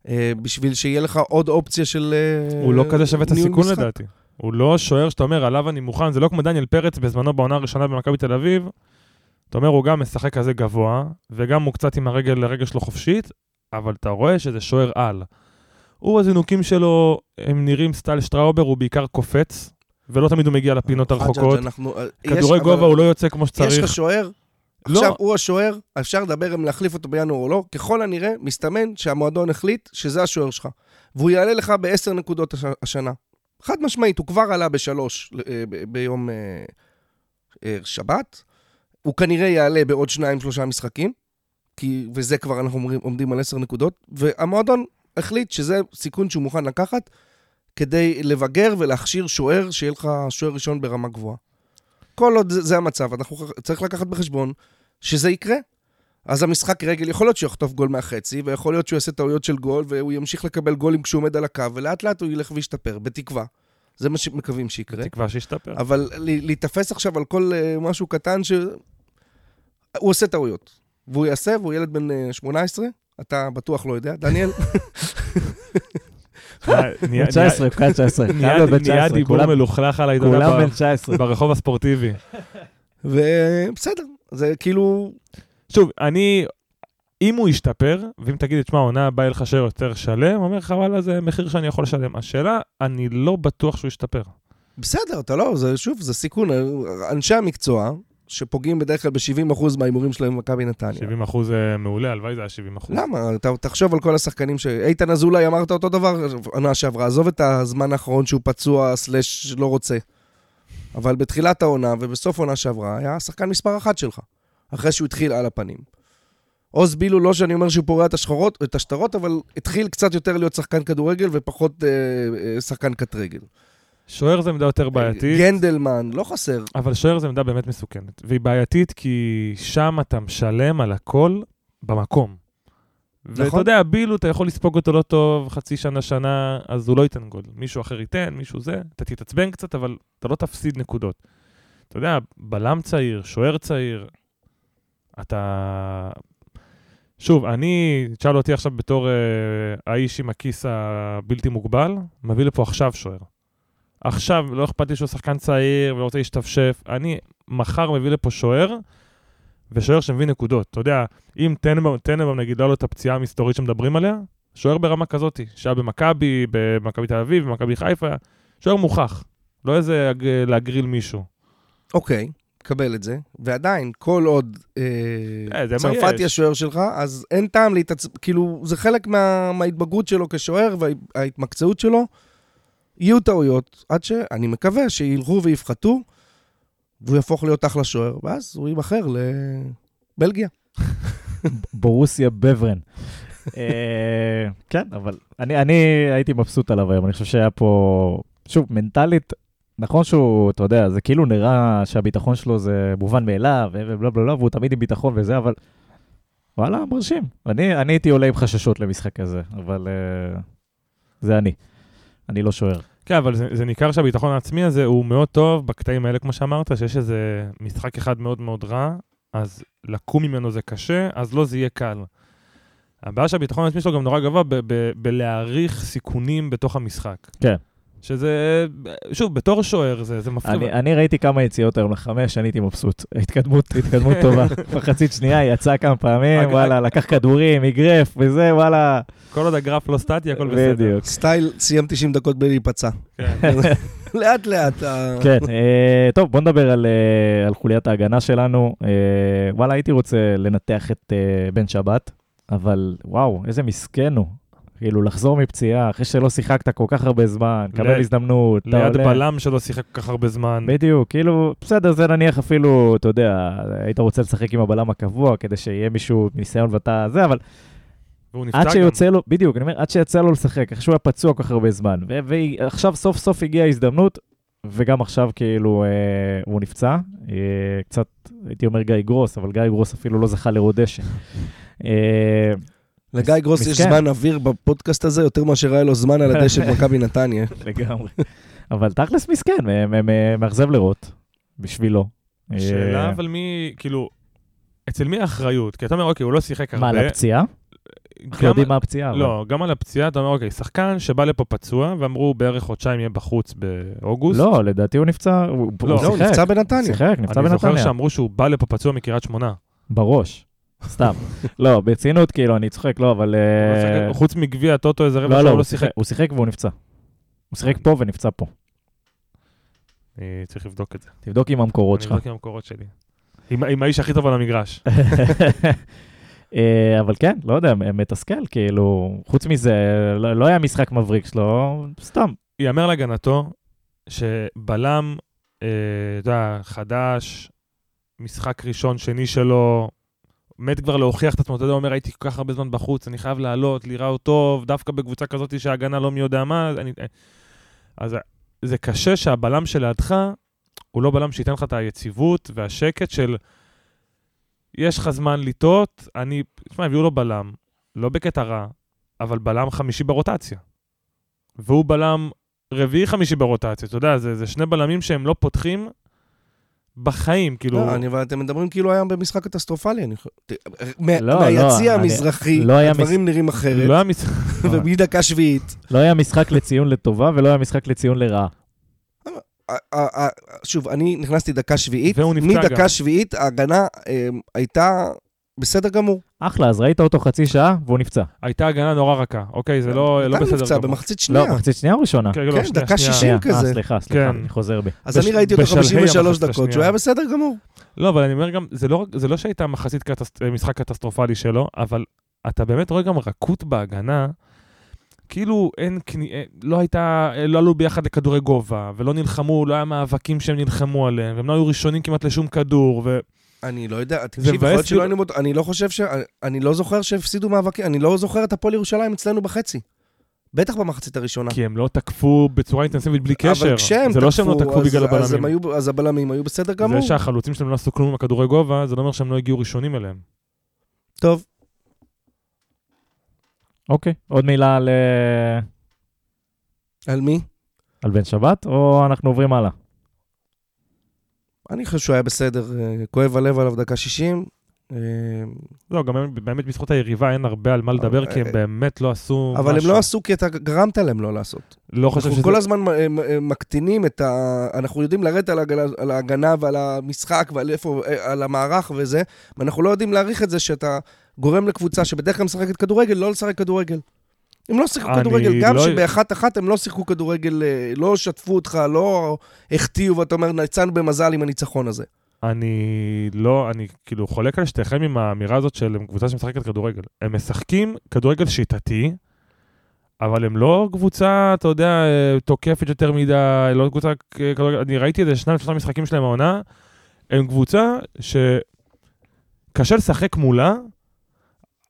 אה, בשביל שיהיה לך עוד אופציה של אה, הוא לא כזה שווה את הסיכון משחק. לדעתי. הוא לא שוער שאתה אומר, עליו אני מוכן, זה לא כמו דניאל פרץ בזמנו בעונה הראשונה במכבי תל אביב. אתה אומר, הוא גם משחק כזה גבוה, וגם הוא קצת עם הרגל לרגל שלו חופשית, אבל אתה רואה שזה שוער על. הוא, הזינוקים שלו, הם נראים סטייל שטראובר, הוא בעיקר קופץ, ולא תמיד הוא מגיע לפינות הרחוקות. אנחנו- אה, יש- כדורי אבל גובה הוא לא יוצא כמו יש שצריך. לך שוער, לא. עכשיו הוא השוער, אפשר לדבר אם להחליף אותו בינואר או לא, ככל הנראה, מסתמן שהמועדון החליט שזה השוער שלך. והוא יעלה לך בעשר נקודות הש- השנה. חד משמעית, הוא כבר עלה בשלוש אה, ביום אה, אה, שבת. הוא כנראה יעלה בעוד שניים, שלושה משחקים, כי, וזה כבר אנחנו אומרים, עומדים על עשר נקודות, והמועדון החליט שזה סיכון שהוא מוכן לקחת כדי לבגר ולהכשיר שוער, שיהיה לך שוער ראשון ברמה גבוהה. כל עוד זה, זה המצב, אנחנו צריך לקחת בחשבון שזה יקרה. אז המשחק רגל, יכול להיות שהוא יחטוף גול מהחצי, ויכול להיות שהוא יעשה טעויות של גול, והוא ימשיך לקבל גולים כשהוא עומד על הקו, ולאט לאט הוא ילך וישתפר, בתקווה. זה מה שמקווים שיקרה. תקווה שישתפר. אבל ל- להיתפס עכשיו על כל uh, משהו קטן ש... הוא עושה טעויות. והוא יעשה, והוא ילד בן uh, 18, אתה בטוח לא יודע, דניאל. נהיה- נהיה- 19, פקד 19. חייב נהיה 19, דיבור מלוכלך עליי, כולם בן 19. ברחוב הספורטיבי. ובסדר, זה כאילו... שוב, אני, אם הוא ישתפר, ואם תגיד לי, תשמע, העונה הבאה יהיה לך שוער יותר שלם, אומר לך, וואלה, זה מחיר שאני יכול לשלם. השאלה, אני לא בטוח שהוא ישתפר. בסדר, אתה לא, זה שוב, זה סיכון. אנשי המקצוע, שפוגעים בדרך כלל ב-70% מההימורים שלהם במכבי נתניה. 70 אחוז אה, מעולה, הלוואי זה היה 70 אחוז. למה? אתה תחשוב על כל השחקנים ש... איתן אזולאי אמרת אותו דבר עונה שעברה, עזוב את הזמן האחרון שהוא פצוע סלאש לא רוצה. אבל בתחילת העונה ובסוף העונה שעברה, היה השחקן מספר אחת שלך, אחרי שהוא התחיל על הפנים. עוז בילו, לא שאני אומר שהוא פורע את השחרות, את השטרות, אבל התחיל קצת יותר להיות שחקן כדורגל ופחות אה, אה, שחקן קט רגל. שוער זה עמדה יותר בעייתית, גנדלמן, לא חסר. אבל שוער זה עמדה באמת מסוכנת. והיא בעייתית כי שם אתה משלם על הכל במקום. ואתה נכון. יודע, בילו, אתה יכול לספוג אותו לא טוב, חצי שנה, שנה, אז הוא לא ייתן גול. מישהו אחר ייתן, מישהו זה, אתה תתעצבן קצת, אבל אתה לא תפסיד נקודות. אתה יודע, בלם צעיר, שוער צעיר, אתה... שוב, אני, תשאל אותי עכשיו בתור אה, האיש עם הכיס הבלתי מוגבל, מביא לפה עכשיו שוער. עכשיו, לא אכפת לי שהוא שחקן צעיר ולא רוצה להשתפשף, אני מחר מביא לפה שוער, ושוער שמביא נקודות. אתה יודע, אם טננבאום, נגיד, לא לו את הפציעה המסתורית שמדברים עליה, שוער ברמה כזאתי, שהיה במכבי, במכבי תל אביב, במכבי חיפה, שוער מוכח. לא איזה להגריל מישהו. אוקיי, קבל את זה. ועדיין, כל עוד אה, אה, צרפתי יש. השוער שלך, אז אין טעם להתעצ... כאילו, זה חלק מה... מההתבגרות שלו כשוער וההתמקצעות שלו. יהיו טעויות, עד שאני מקווה שילכו ויפחתו, והוא יהפוך להיות אחלה שוער, ואז הוא ייבחר לבלגיה. בורוסיה בברן. אה, כן, אבל אני, אני הייתי מבסוט עליו היום, אני חושב שהיה פה, שוב, מנטלית, נכון שהוא, אתה יודע, זה כאילו נראה שהביטחון שלו זה מובן מאליו, ובלה בלה בלה, והוא תמיד עם ביטחון וזה, אבל וואלה, מרשים. אני, אני הייתי עולה עם חששות למשחק הזה, אבל אה, זה אני. אני לא שוער. כן, אבל זה, זה ניכר שהביטחון העצמי הזה הוא מאוד טוב בקטעים האלה, כמו שאמרת, שיש איזה משחק אחד מאוד מאוד רע, אז לקום ממנו זה קשה, אז לא זה יהיה קל. הבעיה שהביטחון העצמי שלו גם נורא גבוה בלהעריך סיכונים בתוך המשחק. כן. שזה, שוב, בתור שוער זה, זה מפחיד. אני, אני ראיתי כמה יציאות היום לחמש, אני הייתי מבסוט. התקדמות, התקדמות טובה. מחצית שנייה, יצא כמה פעמים, וואלה, לקח כדורים, אגרף וזה, וואלה. כל עוד הגרף לא סטטי, הכל בסדר. בדיוק. סטייל, סיים 90 דקות בלי להיפצע. כן. לאט לאט. כן, אה, טוב, בוא נדבר על, אה, על חוליית ההגנה שלנו. אה, וואלה, הייתי רוצה לנתח את בן שבת, אבל וואו, איזה מסכן הוא. כאילו, לחזור מפציעה, אחרי שלא שיחקת כל כך הרבה זמן, קבל ל- הזדמנות, אתה ליד עולה. בלם שלא שיחק כל כך הרבה זמן. בדיוק, כאילו, בסדר, זה נניח אפילו, אתה יודע, היית רוצה לשחק עם הבלם הקבוע, כדי שיהיה מישהו מניסיון ואתה זה, אבל והוא נפצע עד גם. שיוצא לו, בדיוק, אני אומר, עד שיצא לו לשחק, אחרי שהוא היה פצוע כל כך הרבה זמן, ו- ועכשיו סוף סוף הגיעה ההזדמנות, וגם עכשיו כאילו אה, הוא נפצע, אה, קצת, הייתי אומר גיא גרוס, אבל גיא גרוס אפילו לא זכה לראות דשא. אה, לגיא גרוס יש. זמן אוויר בפודקאסט הזה, יותר מאשר היה לו זמן על הדשא במכבי נתניה. לגמרי. אבל תכלס מסכן, מאכזב לראות, בשבילו. שאלה אה, אבל מי, כאילו, אצל מי האחריות? כי אתה אומר, אוקיי, הוא לא שיחק הרבה. מה, על הפציעה? אנחנו יודעים מה הפציעה. אבל- לא, גם על הפציעה, אתה אומר, אוקיי, שחקן שבא לפה פצוע, ואמרו בערך חודשיים יהיה בחוץ באוגוסט. לא, לדעתי הוא נפצע, הוא לא, הוא לא, הוא שיחק. נפצע בנתניה. שיחק, נפצע אני זוכר בנתניה. שאמרו שהוא בא לפה פצוע מקריית שמונה. בראש. סתם. לא, ברצינות, כאילו, אני צוחק, לא, אבל... אה, חוץ מגביע הטוטו איזה רבע לא, שעה לא, הוא הוא לא שיחק-. הוא שיחק והוא נפצע. הוא שיחק פה ונפצע פה. אני צריך לבדוק את זה. תבדוק עם המקורות אני שלך. אבדוק עם המקורות שלי. עם האיש הכי טוב על המגרש. אה, אבל כן, לא יודע, מתסכל, כאילו, חוץ מזה, לא לא היה משחק מבריק שלו, סתם. ייאמר להגנתו שבלם, אה, אתה יודע, חדש, משחק ראשון, שני שלו, מת כבר להוכיח את עצמו, אתה יודע, אומר, הייתי כל כך הרבה זמן בחוץ, אני חייב לעלות, להיראות טוב, דווקא בקבוצה כזאת שההגנה לא מי יודע מה, אני... אז זה קשה שהבלם שלידך הוא לא בלם שייתן לך את היציבות והשקט של יש לך זמן לטעות, אני... תשמע, הביאו לו בלם, לא בקטע רע, אבל בלם חמישי ברוטציה. והוא בלם רביעי חמישי ברוטציה, אתה יודע, זה, זה שני בלמים שהם לא פותחים בחיים, כאילו... לא, אני- אבל אתם מדברים כאילו היה במשחק קטסטרופלי. אני מה- לא, לא, מהיציע המזרחי, לא הדברים נראים אחרת, לא היה מס... ומדקה שביעית. לא היה משחק לציון לטובה ולא היה משחק לציון לרעה. שוב, אני נכנסתי דקה שביעית, והוא נפצע מדקה גם. שביעית ההגנה אה, הייתה בסדר גמור. אחלה, אז ראית אותו חצי שעה והוא נפצע. הייתה הגנה נורא רכה, אוקיי? זה לא, לא אתה בסדר נפצע גמור. במחצית שנייה. לא, מחצית שנייה או ראשונה? כן, לא, כן, שנייה, דקה. 60 שנייה, כזה. אה, סליחה, סליחה, כן. אני חוזר בי. אז בש- אני ראיתי אותו בשלהי 53 המחצית דקות. שהוא היה בסדר גמור. לא, אבל אני אומר גם, זה לא, לא שהייתה מחצית. משחק קטסטרופלי שלו, אבל אתה באמת רואה גם רכות בהגנה. כאילו אין, אה, לא הייתה, אה, לא עלו ביחד לכדורי גובה, ולא נלחמו, לא היה מאבקים שהם נלחמו עליהם, והם לא היו ראשונים כמעט לשום כדור, ו... אני לא יודע, תקשיב, יכול להיות שלא כאילו- היינו... באותו- אני לא חושב ש... אני לא זוכר שהפסידו מאבקים, אני לא זוכר את הפועל ירושלים אצלנו בחצי. בטח במחצית הראשונה. כי הם לא תקפו בצורה אינטנסיבית בלי קשר. אבל כשהם זה לא שהם לא תקפו אז- בגלל אז הם הבלמים. היו- אז הבלמים היו בסדר גמור. זה שהחלוצים שלהם לא עשו כלום עם הכדורי גובה, זה לא אומר שהם לא הגיעו ראשונים אליהם. טוב, אוקיי, עוד מילה על, על מי? על בן שבת, או אנחנו עוברים הלאה? אני חושב שהוא היה בסדר, אה, כואב הלב עליו דקה 60. אה, לא, גם באמת- בזכות היריבה אין הרבה על מה לדבר, כי הם אה, באמת לא עשו אבל הם משהו. לא עשו כי אתה גרמת להם לא לעשות. לא חושב אנחנו שזה... כל הזמן מקטינים את ה... אנחנו יודעים לרדת על ההגנה- על ההגנה ועל המשחק ועל איפה, על המערך וזה, ואנחנו לא יודעים להעריך את זה שאתה גורם לקבוצה שבדרך כלל משחקת כדורגל, לא לשחק כדורגל. הם לא שיחקו כדורגל, גם לא- שבאחת-אחת הם לא שיחקו כדורגל, אה, לא שטפו אותך, לא החטיאו, ואתה אומר, יצאנו במזל עם הניצחון הזה. אני לא, אני כאילו חולק על שתיכם עם האמירה הזאת של הם קבוצה שמשחקת כדורגל. הם משחקים כדורגל שיטתי, אבל הם לא קבוצה, אתה יודע, אה, תוקפת יותר מדי, לא קבוצה כדורגל, אני ראיתי איזה שניים, שלושה משחקים שלהם העונה, הם קבוצה שקשה לשחק מולה,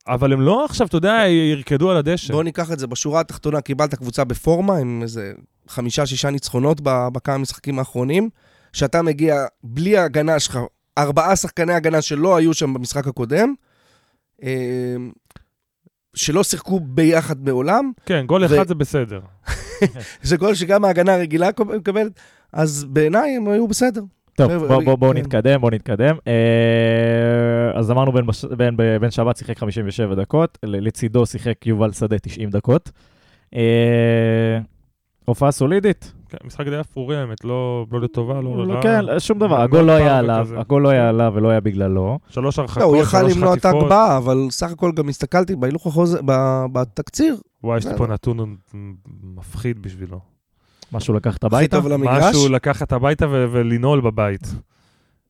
אבל הם לא עכשיו, אתה יודע, ירקדו על הדשא. בואו ניקח את זה, בשורה התחתונה קיבלת קבוצה בפורמה, עם איזה חמישה-שישה ניצחונות בכמה משחקים האחרונים, שאתה מגיע בלי ההגנה שלך, ארבעה שחקני הגנה שלא היו שם במשחק הקודם, אה, שלא שיחקו ביחד מעולם, כן, גול ו- אחד זה בסדר. זה גול שגם ההגנה הרגילה מקבלת, אז בעיניי הם היו בסדר. טוב, בואו בוא, בוא כן. נתקדם, בואו נתקדם. אה, אז אמרנו בן, בש- בן, בן שבת שיחק 57 דקות, ל- לצידו שיחק יובל שדה 90 דקות. אה, הופעה סולידית? כן, משחק די אפורי האמת, לא לא לטובה, לא לא, רע. כן, שום דבר, לא הגול לא פער היה עליו. הגול לא היה עליו ולא היה בגללו. שלוש לא, הרחקות, הוא יכל שלוש למנוע את חטיפות. ההגבהה, אבל סך הכל גם הסתכלתי בהילוך החוזר, בתקציר, וואי, יש לי בסדר. פה נתון מפחיד בשבילו. משהו לקחת הכי הביתה? טוב למגרש. משהו לקחת הביתה ו- ולנעול בבית.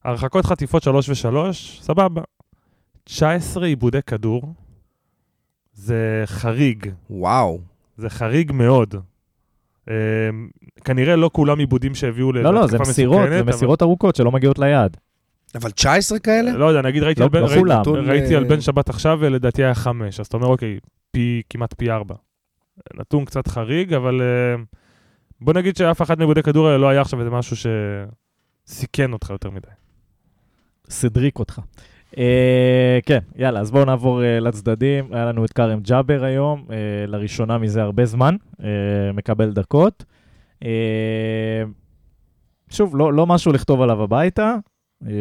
הרחקות חטיפות 3 ו-3, סבבה. 19 עיבודי כדור, זה חריג, וואו. זה חריג מאוד. אה, כנראה לא כולם עיבודים שהביאו לא, לא, זה מסירות, מסוכנת, זה אבל- מסירות ארוכות שלא מגיעות ליעד. אבל 19 כאלה? לא יודע, נגיד ראיתי לא- על בן- לא ראיתי- כולם. נתון, ראיתי על אה, בן שבת עכשיו ולדעתי היה 5, אז אתה אומר, אוקיי, פי, כמעט פי 4. נתון קצת חריג, אבל אה, בוא נגיד שאף אחד מאיגודי כדור האלה לא היה עכשיו איזה משהו שסיכן אותך יותר מדי. סדריק אותך. אה, כן, יאללה, אז בואו נעבור אה, לצדדים. היה לנו את כרם ג'אבר היום, אה, לראשונה מזה הרבה זמן, אה, מקבל דקות. אה, שוב, לא, לא משהו לכתוב עליו הביתה. אה,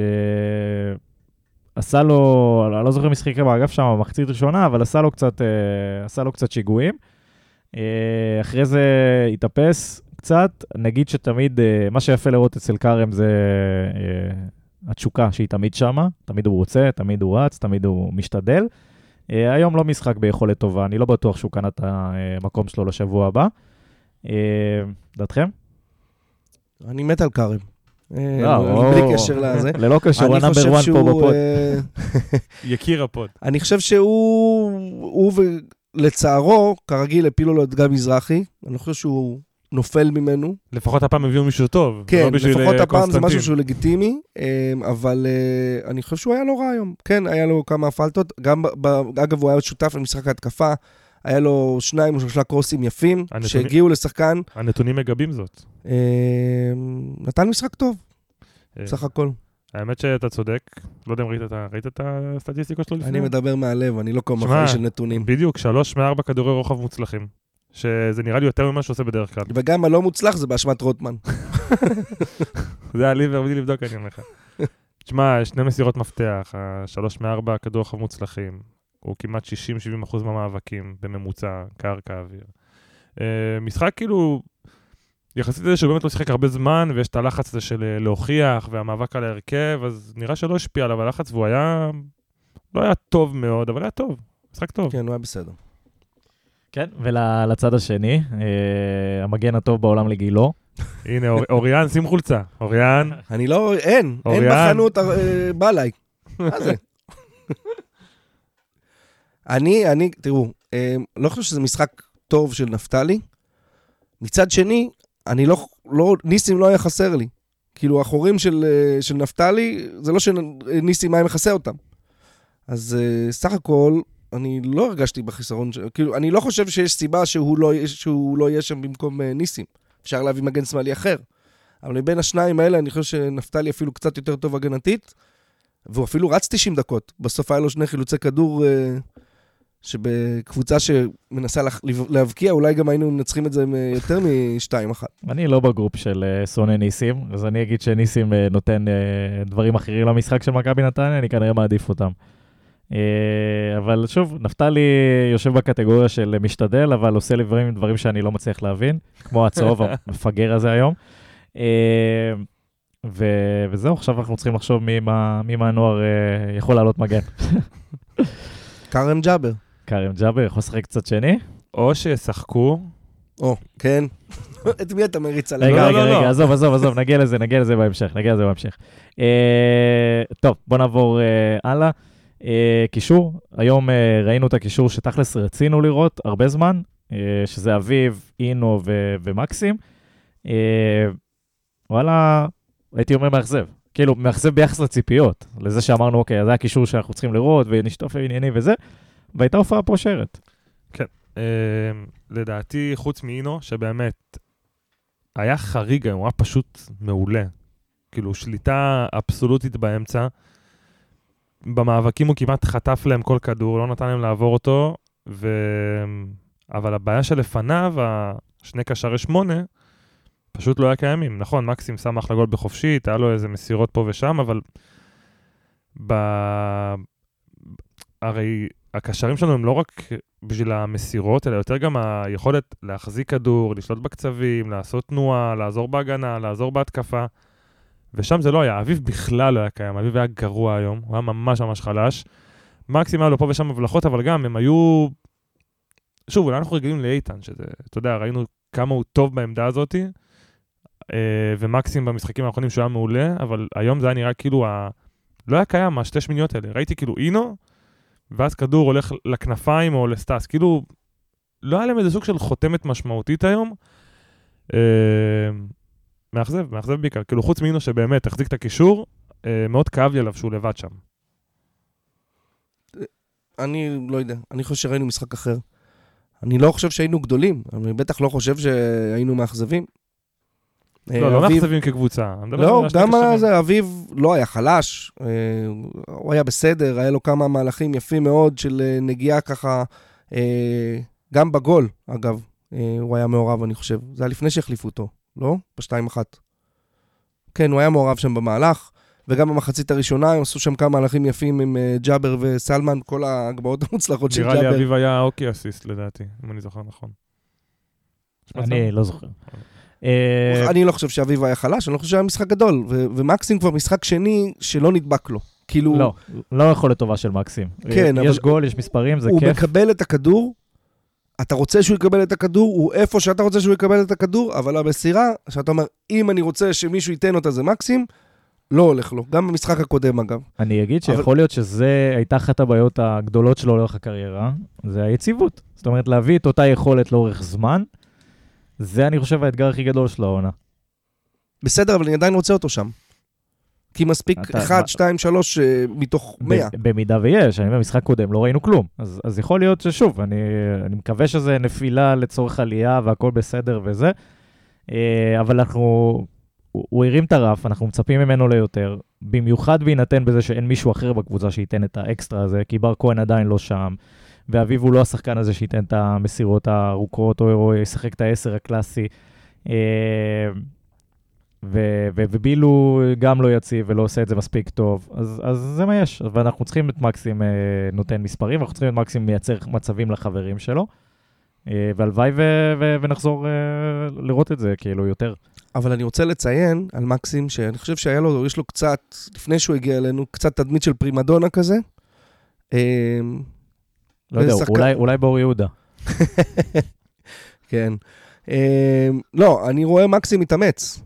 עשה לו, אני לא זוכר משחק באגף שם במחצית ראשונה, אבל עשה לו קצת, אה, עשה לו קצת שיגועים. אה, אחרי זה התאפס קצת. נגיד שתמיד, אה, מה שיפה לראות אצל כרם זה אה, התשוקה שהיא תמיד שמה, תמיד הוא רוצה, תמיד הוא רץ, תמיד הוא משתדל. אה, היום לא משחק ביכולת טובה, אני לא בטוח שהוא קנה את המקום שלו לשבוע הבא. אה, דעתכם? אני מת על כרם. לא, בלי קשר לזה. ללא קשר, הוא אני הנאמבר חושב 1 פה. בפוד. יקיר הפוד. אני חושב שהוא, הוא ולצערו, כרגיל, הפילו לו את גיא מזרחי. אני חושב שהוא נופל ממנו. לפחות הפעם הביאו מישהו טוב. כן, לא לפחות אה, הפעם זה משהו קונסטנטין. שהוא לגיטימי, אה, אבל אה, אני חושב שהוא היה לא רע היום. כן, היה לו כמה פלטות. גם, ב- אגב, הוא היה שותף למשחק ההתקפה. היה לו שניים או שלושה קרוסים יפים, הנתונים- שהגיעו לשחקן. הנתונים מגבים זאת. אה, נתן משחק טוב, אה, סך הכל. האמת שאתה צודק. לא יודע אם ראית ראית את הסטטיסטיקות שלו לפני? אני מדבר מהלב, אני לא שמע, קומחאי של נתונים. בדיוק, שלוש מארבע כדורי רוחב מוצלחים. שזה נראה לי יותר ממה שהוא עושה בדרך כלל. וגם הלא מוצלח זה באשמת רוטמן. זה היה לי ובלי לבדוק, אני אומר לך. תשמע, שני מסירות מפתח, השלוש מארבע כדור רוחב מוצלחים. הוא כמעט 60-70 אחוז מהמאבקים בממוצע, קרקע, אוויר. אה, משחק כאילו, יחסית לזה שהוא באמת לא שיחק הרבה זמן, ויש את הלחץ הזה של אה, להוכיח, והמאבק על ההרכב, אז נראה שלא השפיע עליו הלחץ, והוא היה... לא היה טוב מאוד, אבל היה טוב. משחק טוב. כן, הוא היה בסדר. כן, ולצד השני, אה, המגן הטוב בעולם לגילו. הנה, אור- אוריאן, שים חולצה. אוריאן, אני לא, אין, אין. בחנות, אה, בא אליי. מה זה? אני, אני, תראו, אה, לא חושב שזה משחק טוב של נפתלי. מצד שני, אני לא, לא, ניסים לא היה חסר לי. כאילו, החורים של, של נפתלי, זה לא שניסים היה מכסה אותם. אז אה, סך הכל, אני לא הרגשתי בחיסרון, ש- כאילו, אני לא חושב שיש סיבה שהוא לא, שהוא לא יהיה שם במקום אה, ניסים. אפשר להביא מגן שמאלי אחר. אבל מבין השניים האלה, אני חושב שנפתלי אפילו קצת יותר טוב הגנתית, והוא אפילו רץ 90 דקות. בסוף היה לו שני חילוצי כדור, אה, שבקבוצה שמנסה לה- להבקיע, אולי גם היינו מנצחים את זה אה, יותר משתיים אחת. אני לא בגרופ של שונא ניסים, אז אני אגיד שניסים נותן דברים אחרים למשחק של מכבי נתניה, אני כנראה מעדיף אותם. אה, אבל שוב, נפתלי יושב בקטגוריה של משתדל, אבל עושה לי דברים, דברים שאני לא מצליח להבין, כמו הצהוב המפגר הזה היום. אה, ו- וזהו, עכשיו אנחנו צריכים לחשוב מי מה- מי מהנוער אה, יכול לעלות מגן. כרם ג'אבר. כרם ג'אבר יכול לשחק קצת שני? או שישחקו, או, כן. את מי אתה מריץ עליי? רגע, לא, רגע, לא, רגע, לא. עזוב, עזוב, עזוב, נגיע לזה, נגיע לזה בהמשך, נגיע לזה בהמשך. אה, טוב, בוא נעבור אה, הלאה. אה, קישור, היום אה, ראינו את הקישור שתכלס רצינו לראות הרבה זמן, אה, שזה אביב, אינו ו- ומקסים. וואלה, הייתי אומר מאכזב. כאילו, מאכזב ביחס לציפיות, לזה שאמרנו, אוקיי, זה הקישור שאנחנו צריכים לראות, ונשטוף ענייני וזה, והייתה הופעה פושרת. אה, לדעתי, חוץ מאינו, שבאמת היה חריג היום, הוא היה פשוט מעולה. כאילו, שליטה אבסולוטית באמצע. במאבקים הוא כמעט חטף להם כל כדור, לא נתן להם לעבור אותו, ו... אבל הבעיה שלפניו, השני קשרי שמונה, פשוט לא היה קיימים. נכון, מקסים שם אחלה גול בחופשית, היה לו איזה מסירות פה ושם, אבל ב... הרי הקשרים שלנו הם לא רק בשביל המסירות, אלא יותר גם היכולת להחזיק כדור, לשלוט בקצבים, לעשות תנועה, לעזור בהגנה, לעזור בהתקפה. ושם זה לא היה. אביב בכלל לא היה קיים, אביב היה גרוע היום, הוא היה ממש ממש חלש. מקסימום היה לו פה ושם הבלחות, אבל גם הם היו... שוב, אולי אנחנו רגילים לאיתן, שזה, אתה יודע, ראינו כמה הוא טוב בעמדה הזאת, אה, ומקסימום במשחקים האחרונים שהוא היה מעולה, אבל היום זה היה נראה כאילו ה... לא היה קיים, השתי שמיניות האלה. ראיתי כאילו אינו, ואז כדור הולך לכנפיים או לסטאס. כאילו, לא היה להם איזה סוג של חותמת משמעותית היום. אה, מאכזב, מאכזב בעיקר. כאילו, חוץ מאינו שבאמת החזיק את הקישור, אה, מאוד כאב לי עליו שהוא לבד שם. אני לא יודע, אני חושב שראינו משחק אחר. אני לא חושב שהיינו גדולים, אני בטח לא חושב שהיינו מאכזבים. אה, לא, לא אביב- מאכזבים כקבוצה. לא, גם. על זה, אביב לא היה חלש, אה, הוא היה בסדר, היה לו כמה מהלכים יפים מאוד של אה, נגיעה ככה, אה, גם בגול, אגב, אה, הוא היה מעורב, אני חושב. זה היה לפני שהחליפו אותו, לא? בשתיים אחת. כן, הוא היה מעורב שם במהלך, וגם במחצית הראשונה הם עשו שם כמה מהלכים יפים עם אה, ג'אבר וסלמן, כל ההגבהות המוצלחות של נראה לי ג'אבר. אביב היה אוקי אסיסט לדעתי, אם אני זוכר נכון. יש? אני לא זוכר. אה, אני לא חושב שאביב היה חלש, אני לא חושב שהיה משחק גדול, ו- ומקסים כבר משחק שני שלא נדבק לו. כאילו, לא, לא יכול לטובה של מקסים. כן, יש אבל- גול, יש מספרים, זה הוא כיף. מקבל את הכדור, אתה רוצה שהוא יקבל את הכדור, הוא איפה שאתה רוצה שהוא יקבל את הכדור, אבל המסירה, שאתה אומר, אם אני רוצה שמישהו ייתן אותה זה מקסים, לא הולך לו. גם במשחק הקודם, אגב. אני אגיד אבל- שיכול להיות שזה הייתה אחת הבעיות הגדולות שלו לאורך הקריירה, זה היציבות. זאת אומרת, להביא את אותה יכולת לאורך זמן, זה אני חושב האתגר הכי גדול של העונה. בסדר, אבל אני עדיין רוצה אותו שם. כי מספיק אתה- 1, מה- 2, 3 אה, מתוך 100. ב- במידה ויש, אני במשחק קודם לא ראינו כלום. אז, אז יכול להיות ששוב, אני, אני מקווה שזה נפילה לצורך עלייה והכל בסדר וזה, אה, אבל אנחנו, הוא, הוא הרים את הרף, אנחנו מצפים ממנו ליותר, במיוחד בהינתן בזה שאין מישהו אחר בקבוצה שייתן את האקסטרה הזה, כי בר כהן עדיין לא שם, ואביב הוא לא השחקן הזה שייתן את המסירות הארוכות, או, או ישחק את העשר הקלאסי. ובילו גם לא יציב ולא עושה את זה מספיק טוב, אז, אז זה מה יש. ואנחנו צריכים את מקסים אה, נותן מספרים, אנחנו צריכים את מקסים מייצר מצבים לחברים שלו, אה, והלוואי ונחזור אה, לראות את זה כאילו יותר. אבל אני רוצה לציין על מקסים, שאני חושב שהיה לו, יש לו קצת, לפני שהוא הגיע אלינו, קצת תדמית של פרימדונה כזה. אה, לא יודע, ושחקן- אולי, אולי באור יהודה. כן. אה, לא, אני רואה מקסים מתאמץ.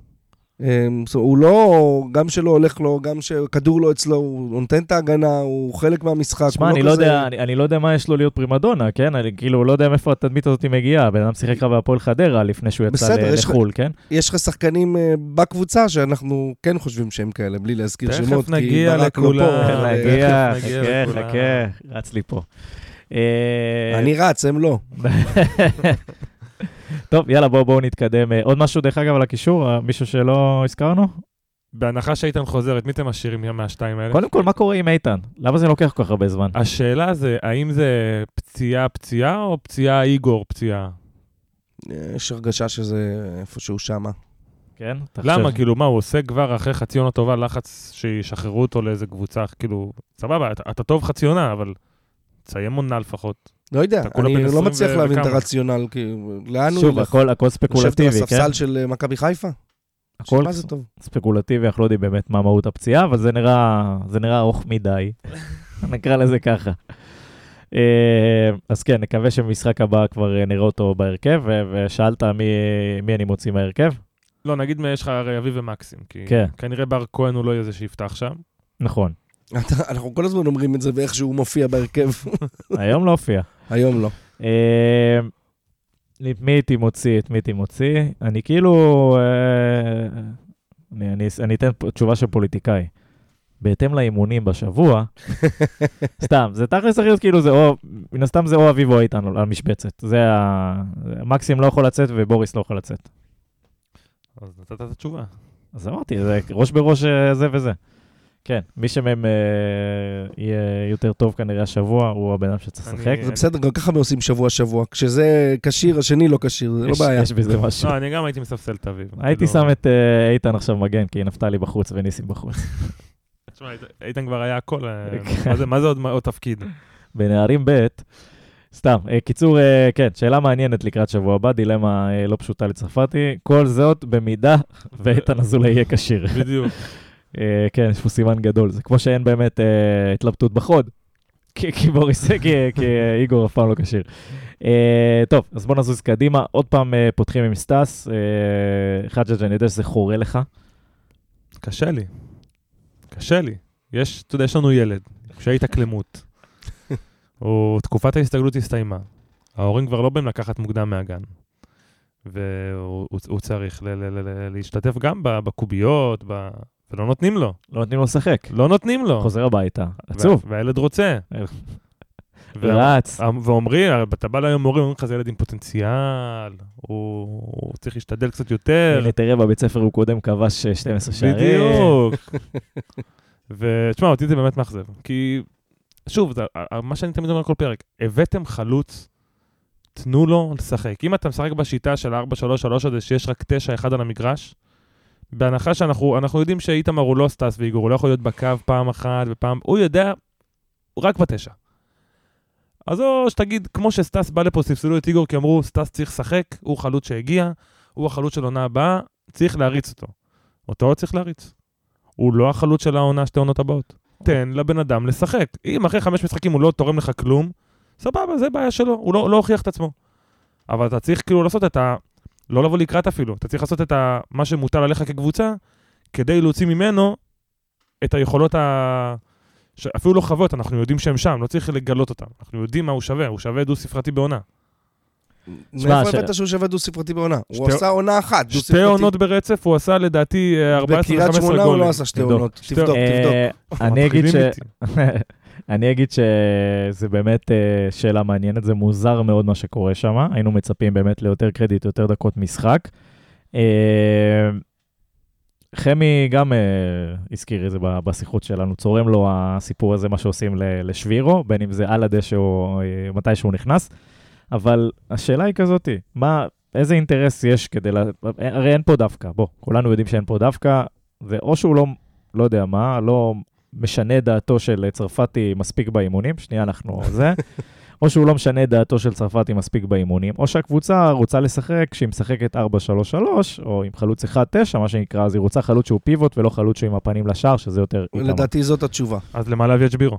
זאת אומרת, הוא לא, גם שלא הולך לו, גם שכדור לא אצלו, הוא נותן את ההגנה, הוא חלק מהמשחק. שמע, הוא אני, לא כזה- יודע, אני, אני לא יודע מה יש לו להיות פרימדונה, כן? אני כאילו לא יודע מאיפה התדמית הזאת מגיעה. בן אדם שיחק לך בהפועל חדרה לפני שהוא יצא בסדר, ל- יש לך- לחו"ל, כן? יש לך שחקנים אה, בקבוצה שאנחנו כן חושבים שהם כאלה, בלי להזכיר תכף שמות, כי נגיע ברק לא לכולם. פה. אה, אבל, אה, תכף נגיע חכה. חכה, רץ לי פה. אני רץ, הם לא. טוב, יאללה, בואו בואו נתקדם. אה, עוד משהו, דרך אגב, על הקישור? אה, מישהו שלא הזכרנו? בהנחה שאיתן חוזר, את מי אתם משאירים מהשתיים האלה? קודם כל, מה קורה עם איתן? למה זה לוקח כל כך הרבה זמן? השאלה זה, האם זה פציעה פציעה או פציעה איגור פציעה? יש הרגשה שזה איפשהו שמה. כן? למה? חושב? כאילו, מה, הוא עושה כבר אחרי חצי עונה טובה לחץ שישחררו אותו לאיזה קבוצה, כאילו, סבבה, אתה, אתה טוב חצי עונה, אבל תסיים עונה לפחות. לא יודע, אני לא 20 מצליח להבין את. הרציונל, כי לאן הוא שוב? הכל על ספקולטיבי, כן? הספסל של אה, מכבי חיפה? הכל? ספקולטיבי, אנחנו לא יודעים באמת מה מהות הפציעה, אבל זה נראה, זה נראה ארוך מדי. נקרא לזה ככה. אה, אז כן, נקווה שבמשחק הבא כבר אה, נראה אותו בהרכב, ושאלת מי, מי אני מוציא מההרכב? לא, נגיד יש לך הרי אביב ומקסים, כי כן. כנראה בר כהן הוא לא יהיה זה שיפתח שם. נכון, אנחנו כל הזמן אומרים את זה ואיך שהוא מופיע בהרכב. היום לא הופיע. היום לא. אה, את מי הייתי מוציא? את מי הייתי מוציא? אני כאילו... אה, אני, אני, אני אתן תשובה של פוליטיקאי. בהתאם לאימונים בשבוע, סתם, זה תכלס צריך להיות כאילו זה או, מן הסתם זה או אביב או איתן על המשבצת. זה ה... מקסים לא יכול לצאת ובוריס לא יכול לצאת. אז נתת את התשובה. אז אמרתי, זה ראש בראש אה, זה וזה. כן, מי שמהם אה, יהיה יותר טוב כנראה השבוע, הוא הבן אדם שצריך לשחק. זה בסדר, גם ככה הם עושים שבוע-שבוע. כשזה כשיר, השני לא כשיר, זה לא בעיה. יש בזה משהו. לא, אני גם הייתי מספסל את אביב. הייתי כאילו, שם את אה, איתן עכשיו מגן, כי נפתלי בחוץ וניסים בחוץ. תשמע, איתן- כבר היה הכל, אה, כן. מה זה- מה זה עוד עוד תפקיד? בנערים ב', סתם, אה, קיצור, כן, שאלה מעניינת לקראת שבוע הבא, דילמה לא פשוטה לצרפתי. כל זאת במידה ואיתן אזולאי יהיה כשיר. בדיוק. אה, כן, יש פה סימן גדול. זה כמו שאין באמת אה, התלבטות בחוד. כי כי בוריס, כי כי, איגור אף פעם לא כשיר. אה, טוב, אז בוא נזוז קדימה. עוד פעם אה, פותחים עם סטאס. אה, חג'ג', אני יודע שזה חורה לך. קשה לי. קשה לי. יש, אתה יודע, יש לנו ילד, שהיית כלמות. או תקופת ההסתגלות הסתיימה. ההורים כבר לא באים לקחת מוקדם מהגן. והוא הוא- הוא צריך ל- ל- ל- ל- להשתתף גם בקוביות. ולא נותנים לו. לא נותנים לו לשחק. לא נותנים לו. חוזר הביתה. עצוב. וה- והילד רוצה. רץ. ואומרים, אתה בא להיום מורים, אומרים לך, זה ילד עם פוטנציאל, הוא צריך להשתדל קצת יותר. הנה, תראה, בבית ספר הוא קודם כבש אה, 12 שערים. בדיוק. ותשמע, אותי זה באמת מאכזב. כי, שוב, מה שאני תמיד אומר כל פרק, הבאתם חלוץ, תנו לו לשחק. אם אתה משחק בשיטה של 4-3-3 הזה, שיש רק 9-1 על המגרש, בהנחה שאנחנו אנחנו יודעים שאיתמר הוא לא סטס ואיגור, הוא לא יכול להיות בקו פעם אחת ופעם, הוא יודע, הוא רק בתשע. אז או שתגיד, כמו שסטס בא לפה, ספסלו את איגור, כי אמרו, סטס צריך לשחק, הוא חלוץ שהגיע, הוא החלוץ של עונה הבאה, צריך להריץ אותו. אותו לא צריך להריץ. הוא לא החלוץ של העונה שתי עונות הבאות. תן לבן אדם לשחק. אם אחרי חמש משחקים הוא לא תורם לך כלום, סבבה, זה בעיה שלו, הוא לא, לא הוכיח את עצמו. אבל אתה צריך כאילו לעשות את ה... לא לבוא לקראת אפילו, אתה צריך לעשות את ה... מה שמוטל עליך כקבוצה, כדי להוציא ממנו את היכולות ה... ש... אפילו לא חוות, אנחנו יודעים שהם שם, לא צריך לגלות אותם. אנחנו יודעים מה הוא שווה, הוא שווה דו-ספרתי בעונה. מאיפה הבאת שהוא שווה דו-ספרתי בעונה? הוא שתי- עשה עונה אחת, שתי דו-ספרתי. עונות ברצף, הוא עשה לדעתי אה, 14 בקריית ו-15 שמונה הוא גולים. לא עשה שתי תבדוק. עונות. שתי- תבדוק, תבדוק. אה, אני אגיד ש... מפחידים איתי. אני אגיד שזה באמת אה, שאלה מעניינת, זה מוזר מאוד מה שקורה שם, היינו מצפים באמת ליותר קרדיט, יותר דקות משחק. חמי גם הזכיר את זה בשיחות שלנו, צורם לו הסיפור הזה, מה שעושים ל- לשבירו, בין אם זה על הדשא או מתי שהוא נכנס, אבל השאלה היא כזאתי, מה, איזה אינטרס יש כדי, לה... הרי אין פה דווקא, בוא, כולנו יודעים שאין פה דווקא, זה או שהוא לא, לא יודע מה, לא משנה דעתו של צרפתי מספיק באימונים, שנייה אנחנו זה, או שהוא לא משנה דעתו של צרפתי מספיק באימונים, או שהקבוצה רוצה לשחק, כשהיא משחקת 4-3-3, או עם חלוץ 1-9, מה שנקרא, אז היא רוצה חלוץ שהוא פיבוט ולא חלוץ שהוא עם הפנים לשער, שזה יותר. לדעתי זאת התשובה. אז למה להביא את שבירו?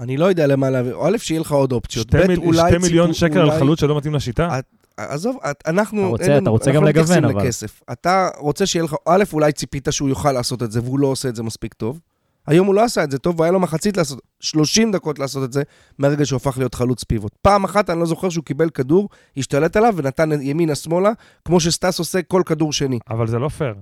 אני לא יודע למה להביא, א', שיהיה לך עוד אופציות. שתי ב', מיל- אולי... שתי מיליון שקל על אולי- חלוץ שלא מתאים לשיטה? את- עזוב, את- אנחנו... אתה רוצה- אין אתה רוצה אנחנו גם לא לגוון, אבל. לכסף. אתה רוצה שיהיה לך... א', אולי ציפית שהוא יוכל לעשות את זה, והוא לא עושה את זה מספיק טוב. היום הוא לא עשה את זה טוב, והיה לו מחצית לעשות, 30 דקות לעשות את זה, מהרגע שהוא הפך להיות חלוץ פיבוט. פעם אחת אני לא זוכר שהוא קיבל כדור, השתלט עליו ונתן ימינה-שמאלה, כמו שסטס עושה כל כדור שני. אבל זה לא פייר.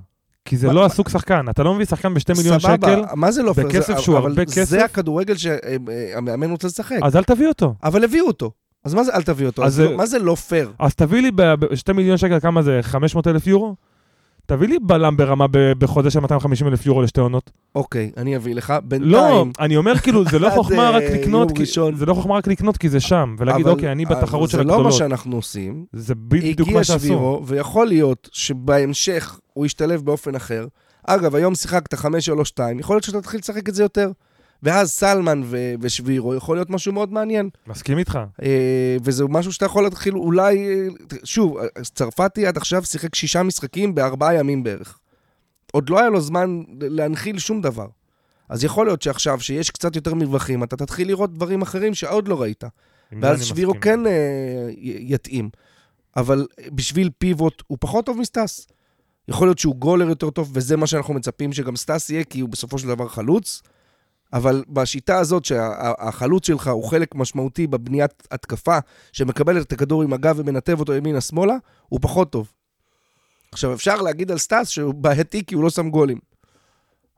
כי זה מה- לא מה- הסוג שחקן. אתה לא מביא שחקן בשתי מיליון שקל, מה זה לא פייר? בכסף זה- שהוא הרבה כסף? זה הכדורגל שהמאמן רוצה לשחק. אז אל תביא אותו. אבל הביאו אותו. אז מה זה אל תביא אותו? אז אז זה- לא- מה זה לא פייר? אז תביא לי בשתי מיליון שקל, כמה זה? 500 אלף יורו? תביא לי בלם ברמה ב- בחוזה של 250 אלף יורו לשתי עונות. אוקיי, אני אביא לך. לא, בינתיים... אני אומר כאילו, זה לא חוכמה רק אה, לקנות, כי-. זה לא חוכמה רק לקנות כי זה שם, ולהגיד, אוקיי, אני בתחרות של אבל זה לא מה הגדולות. שאנחנו עושים. זה בדיוק הגיע מה שעשו. שבירו, ויכול להיות שבהמשך הוא ישתלב באופן אחר. אגב, היום שיחקת 5-3-2, יכול להיות שאתה תתחיל לשחק את זה יותר. ואז סלמן ו- ושבירו יכול להיות משהו מאוד מעניין. מסכים איתך. אה, וזה משהו שאתה יכול להתחיל אולי... אה, שוב, צרפתי עד עכשיו שיחק שישה משחקים בארבעה ימים בערך. עוד לא היה לו זמן להנחיל שום דבר. אז יכול להיות שעכשיו, שיש קצת יותר מרווחים, אתה תתחיל לראות דברים אחרים שעוד לא ראית. ואז שבירו מסכים. כן אה, יתאים. אבל בשביל פיבוט הוא פחות טוב מסטס. יכול להיות שהוא גולר יותר טוב, וזה מה שאנחנו מצפים שגם סטס יהיה, כי הוא בסופו של דבר חלוץ. אבל בשיטה הזאת שהחלוץ שלך הוא חלק משמעותי בבניית התקפה, שמקבל את הכדור עם הגב ומנתב אותו ימינה-שמאלה, הוא פחות טוב. עכשיו, אפשר להגיד על סטס שהוא בעייתי כי הוא לא שם גולים.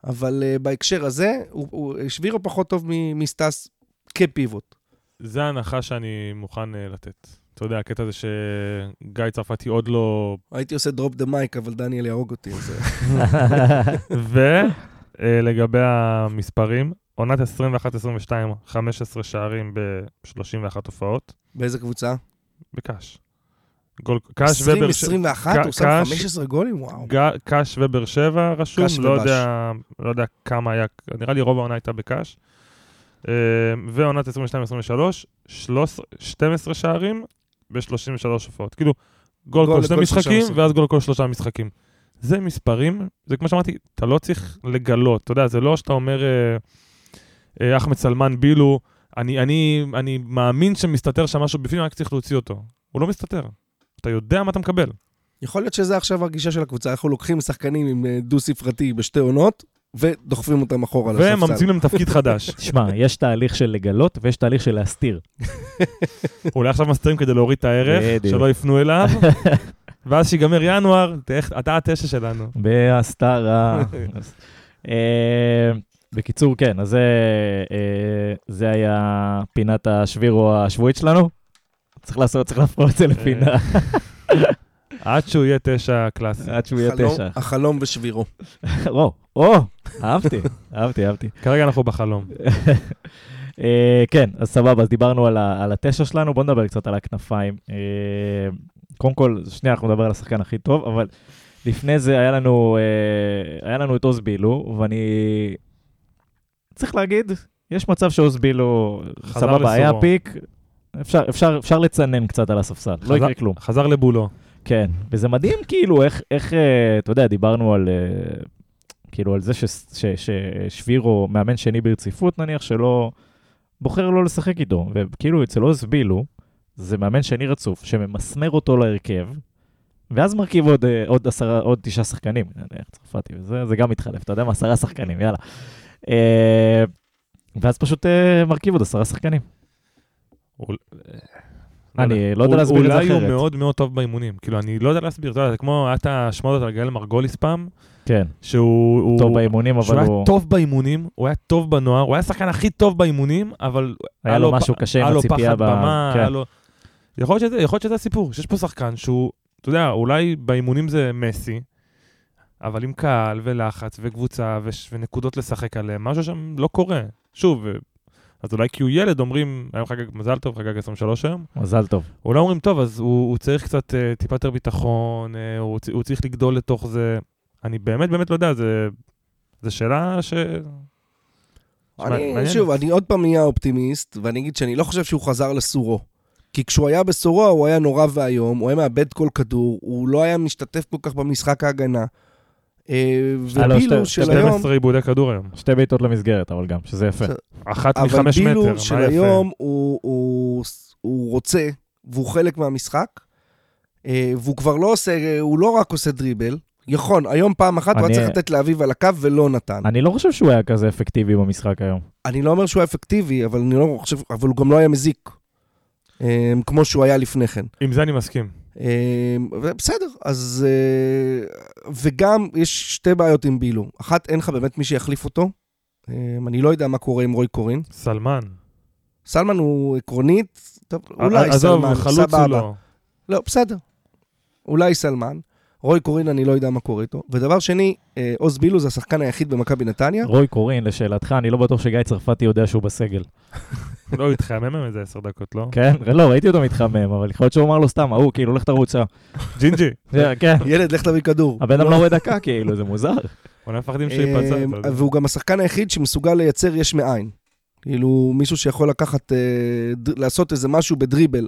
אבל uh, בהקשר הזה, הוא, הוא, שבירו פחות טוב מ- מסטס כפיבוט. זה ההנחה שאני מוכן אה, לתת. אתה יודע, הקטע הזה שגיא צרפתי עוד לא... הייתי עושה drop the mic, אבל דניאל יהרוג אותי. אז... אה, ולגבי המספרים, עונת 21-22, 15 שערים ב-31 הופעות, באיזה קבוצה? בקאש. גול, קאש ובאר 2021? ק- הוא שם קאש- 15 גולים? וואו. קאש ובאר שבע רשום, לא. יודע, לא יודע כמה היה, נראה לי רוב העונה הייתה בקאש. אה, ועונת 22-23, 13 12 שערים ב-33 הופעות. כאילו, גול גול כל שני משחקים. ואז גול כל שלושה משחקים. זה מספרים, זה כמו שאמרתי, אתה לא צריך לגלות, אתה יודע, זה לא שאתה אומר, אה, אה, אחמד סלמן בילו, אני, אני, אני מאמין שמסתתר שם משהו בפנים, רק צריך להוציא אותו. הוא לא מסתתר. אתה יודע מה אתה מקבל. יכול להיות שזה עכשיו הגישה של הקבוצה. אנחנו לוקחים שחקנים עם אה, דו-ספרתי בשתי עונות, ודוחפים אותם אחורה לספסל. וממציאים להם תפקיד חדש. תשמע, יש תהליך של לגלות ויש תהליך של להסתיר. אולי עכשיו מסתירים כדי להוריד את הערך. שלא יפנו אליו, ואז שיגמר ינואר, אתה התשע שלנו. בהסתרה. אה, בקיצור, כן, אז זה, אה, זה היה פינת השבירו השבועית שלנו. צריך לעשות, צריך להפוך את זה לפינה, עד שהוא יהיה תשע קלאסי. עד שהוא יהיה תשע. החלום ושבירו. או, או, אהבתי, אהבתי, אהבתי. כרגע אנחנו בחלום. אה, כן, אז סבבה, אז דיברנו על, התשע שלנו, בואו נדבר קצת על הכנפיים. אה, קודם כל, שנייה, אנחנו נדבר על השחקן הכי טוב, אבל לפני זה היה לנו, אה, היה לנו את עוז בילו, ואני צריך להגיד, יש מצב שעוז בילו, סבבה, היה. פיק, אפשר, אפשר, אפשר לצנן קצת על הספסל, לא חזר- יקרה כלום. חזר לבולו. כן, וזה מדהים כאילו איך, איך אה, אתה יודע, דיברנו על, אה, כאילו על זה ש, ש, ששבירו מאמן שני ברציפות נניח, שלא, בוחר לא לשחק איתו, וכאילו אצל עוז בילו, זה מאמן שני רצוף, שממסמר אותו להרכב, ואז מרכיב עוד, אה, עוד, עשרה, עוד תשעה שחקנים, נניח צרפתי, וזה זה גם מתחלף, אתה יודע מה, עשרה שחקנים, יאללה. ואז פשוט מרכיב עוד עשרה שחקנים. הוא- אני לא יודע להסביר את זה אולי הוא אחרת. מאוד מאוד טוב באימונים. כאילו, אני לא יודע להסביר, אתה יודע, זה כמו, היה את השמועות על גאל מרגוליס פעם, כן, שהוא... הוא- טוב באימונים, אבל שהוא היה הוא... טוב באימונים, הוא היה טוב בנוער, הוא היה השחקן הכי טוב באימונים, אבל היה לו משהו קשה עם היה לו הציפייה פחד ב- במה, כן. היה לו... יכול להיות שזה- הסיפור, שיש פה שחקן שהוא, אתה יודע, אולי באימונים זה מסי, אבל עם קהל ולחץ וקבוצה ונקודות לשחק עליהם, משהו שם לא קורה. שוב, אז אולי כי הוא ילד אומרים, היום חגג מזל טוב, חגג 23 היום, מזל טוב. אולי אומרים, טוב, אז הוא, הוא צריך קצת אה, טיפה יותר ביטחון, אה, הוא, צ- הוא צריך לגדול לתוך זה. אני באמת באמת לא יודע, זה, זה שאלה ש... אני, מעניין. שוב, אני עוד פעם אהיה אופטימיסט, ואני אגיד שאני לא חושב שהוא חזר לסורו. כי כשהוא היה בסורו הוא היה נורא ואיום, הוא היה מאבד כל כדור, הוא לא היה משתתף כל כך במשחק ההגנה. אה, היה לו ובילו של היום, 12 עיבודי כדור היום. שתי בעיטות למסגרת, אבל גם, שזה יפה. אחת אבל מחמש מטר, בילו מה של יפה? היום הוא, הוא, הוא רוצה, והוא חלק מהמשחק, אה, והוא כבר לא עושה, הוא לא רק עושה דריבל, יכול, היום פעם אחת הוא היה צריך לתת לאביב על הקו ולא נתן. אני לא חושב שהוא היה כזה אפקטיבי במשחק היום. אני לא אומר שהוא היה אפקטיבי, אבל אני לא חושב, אבל הוא גם לא היה מזיק, אה, כמו שהוא היה לפני כן. עם זה אני מסכים. אה, בסדר, אז... אה, וגם יש שתי בעיות עם בילו. אחת, אין לך באמת מי שיחליף אותו. אה, אני לא יודע מה קורה עם רוי קורין. סלמן. סלמן הוא עקרונית, טוב, אולי ע- עזוב, סלמן, חלוץ הוא סבבה. לא. לא, בסדר. אולי סלמן. רוי קורין, אני לא יודע מה קורה איתו. ודבר שני, אה, עוז בילו זה השחקן היחיד במכבי נתניה. רוי קורין, לשאלתך, אני לא בטוח שגיא צרפתי יודע שהוא בסגל. לא, הוא התחמם עם איזה עשר דקות, לא? כן? לא, ראיתי אותו מתחמם, אבל יכול להיות שהוא אמר לו סתם, ההוא, כאילו, לך תרוץ. אה." ג'ינג'י. כן. ילד, לך תביא כדור. הבן אדם לא רואה דקה, כאילו, זה מוזר. אולי מפחדים שייפצע. אה. והוא גם השחקן היחיד שמסוגל לייצר יש מאין. כאילו, מישהו שיכול לקחת, אה, לעשות איזה משהו בדריבל.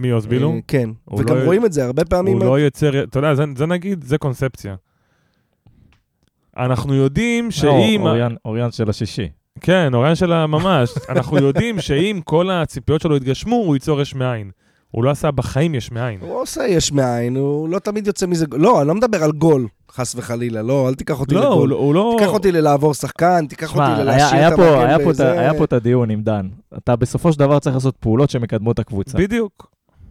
מי בילו? אה, כן. הוא וגם לא- רואים את זה הרבה פעמים. הוא לא יוצר, אתה יודע, זה- זה נגיד, זה קונספציה. אנחנו יודעים שאם... או- אוריאן- אוריאן של השישי. כן, אוריין שלה ממש. אנחנו יודעים שאם כל הציפיות שלו יתגשמו, הוא ייצור יש מאין. הוא לא עשה בחיים יש מאין. הוא עושה יש מאין, הוא לא תמיד יוצא מזה... לא, אני לא מדבר על גול, חס וחלילה. לא, אל תיקח אותי לא, הוא לגול. לא- הוא לא... תיקח אותי ללעבור שחקן, תיקח שמע, אותי ללהשאיר את המגן היה פה את ה- בזה. היה פה את הדיון עם דן. אתה בסופו של דבר צריך לעשות פעולות שמקדמות את הקבוצה. בדיוק.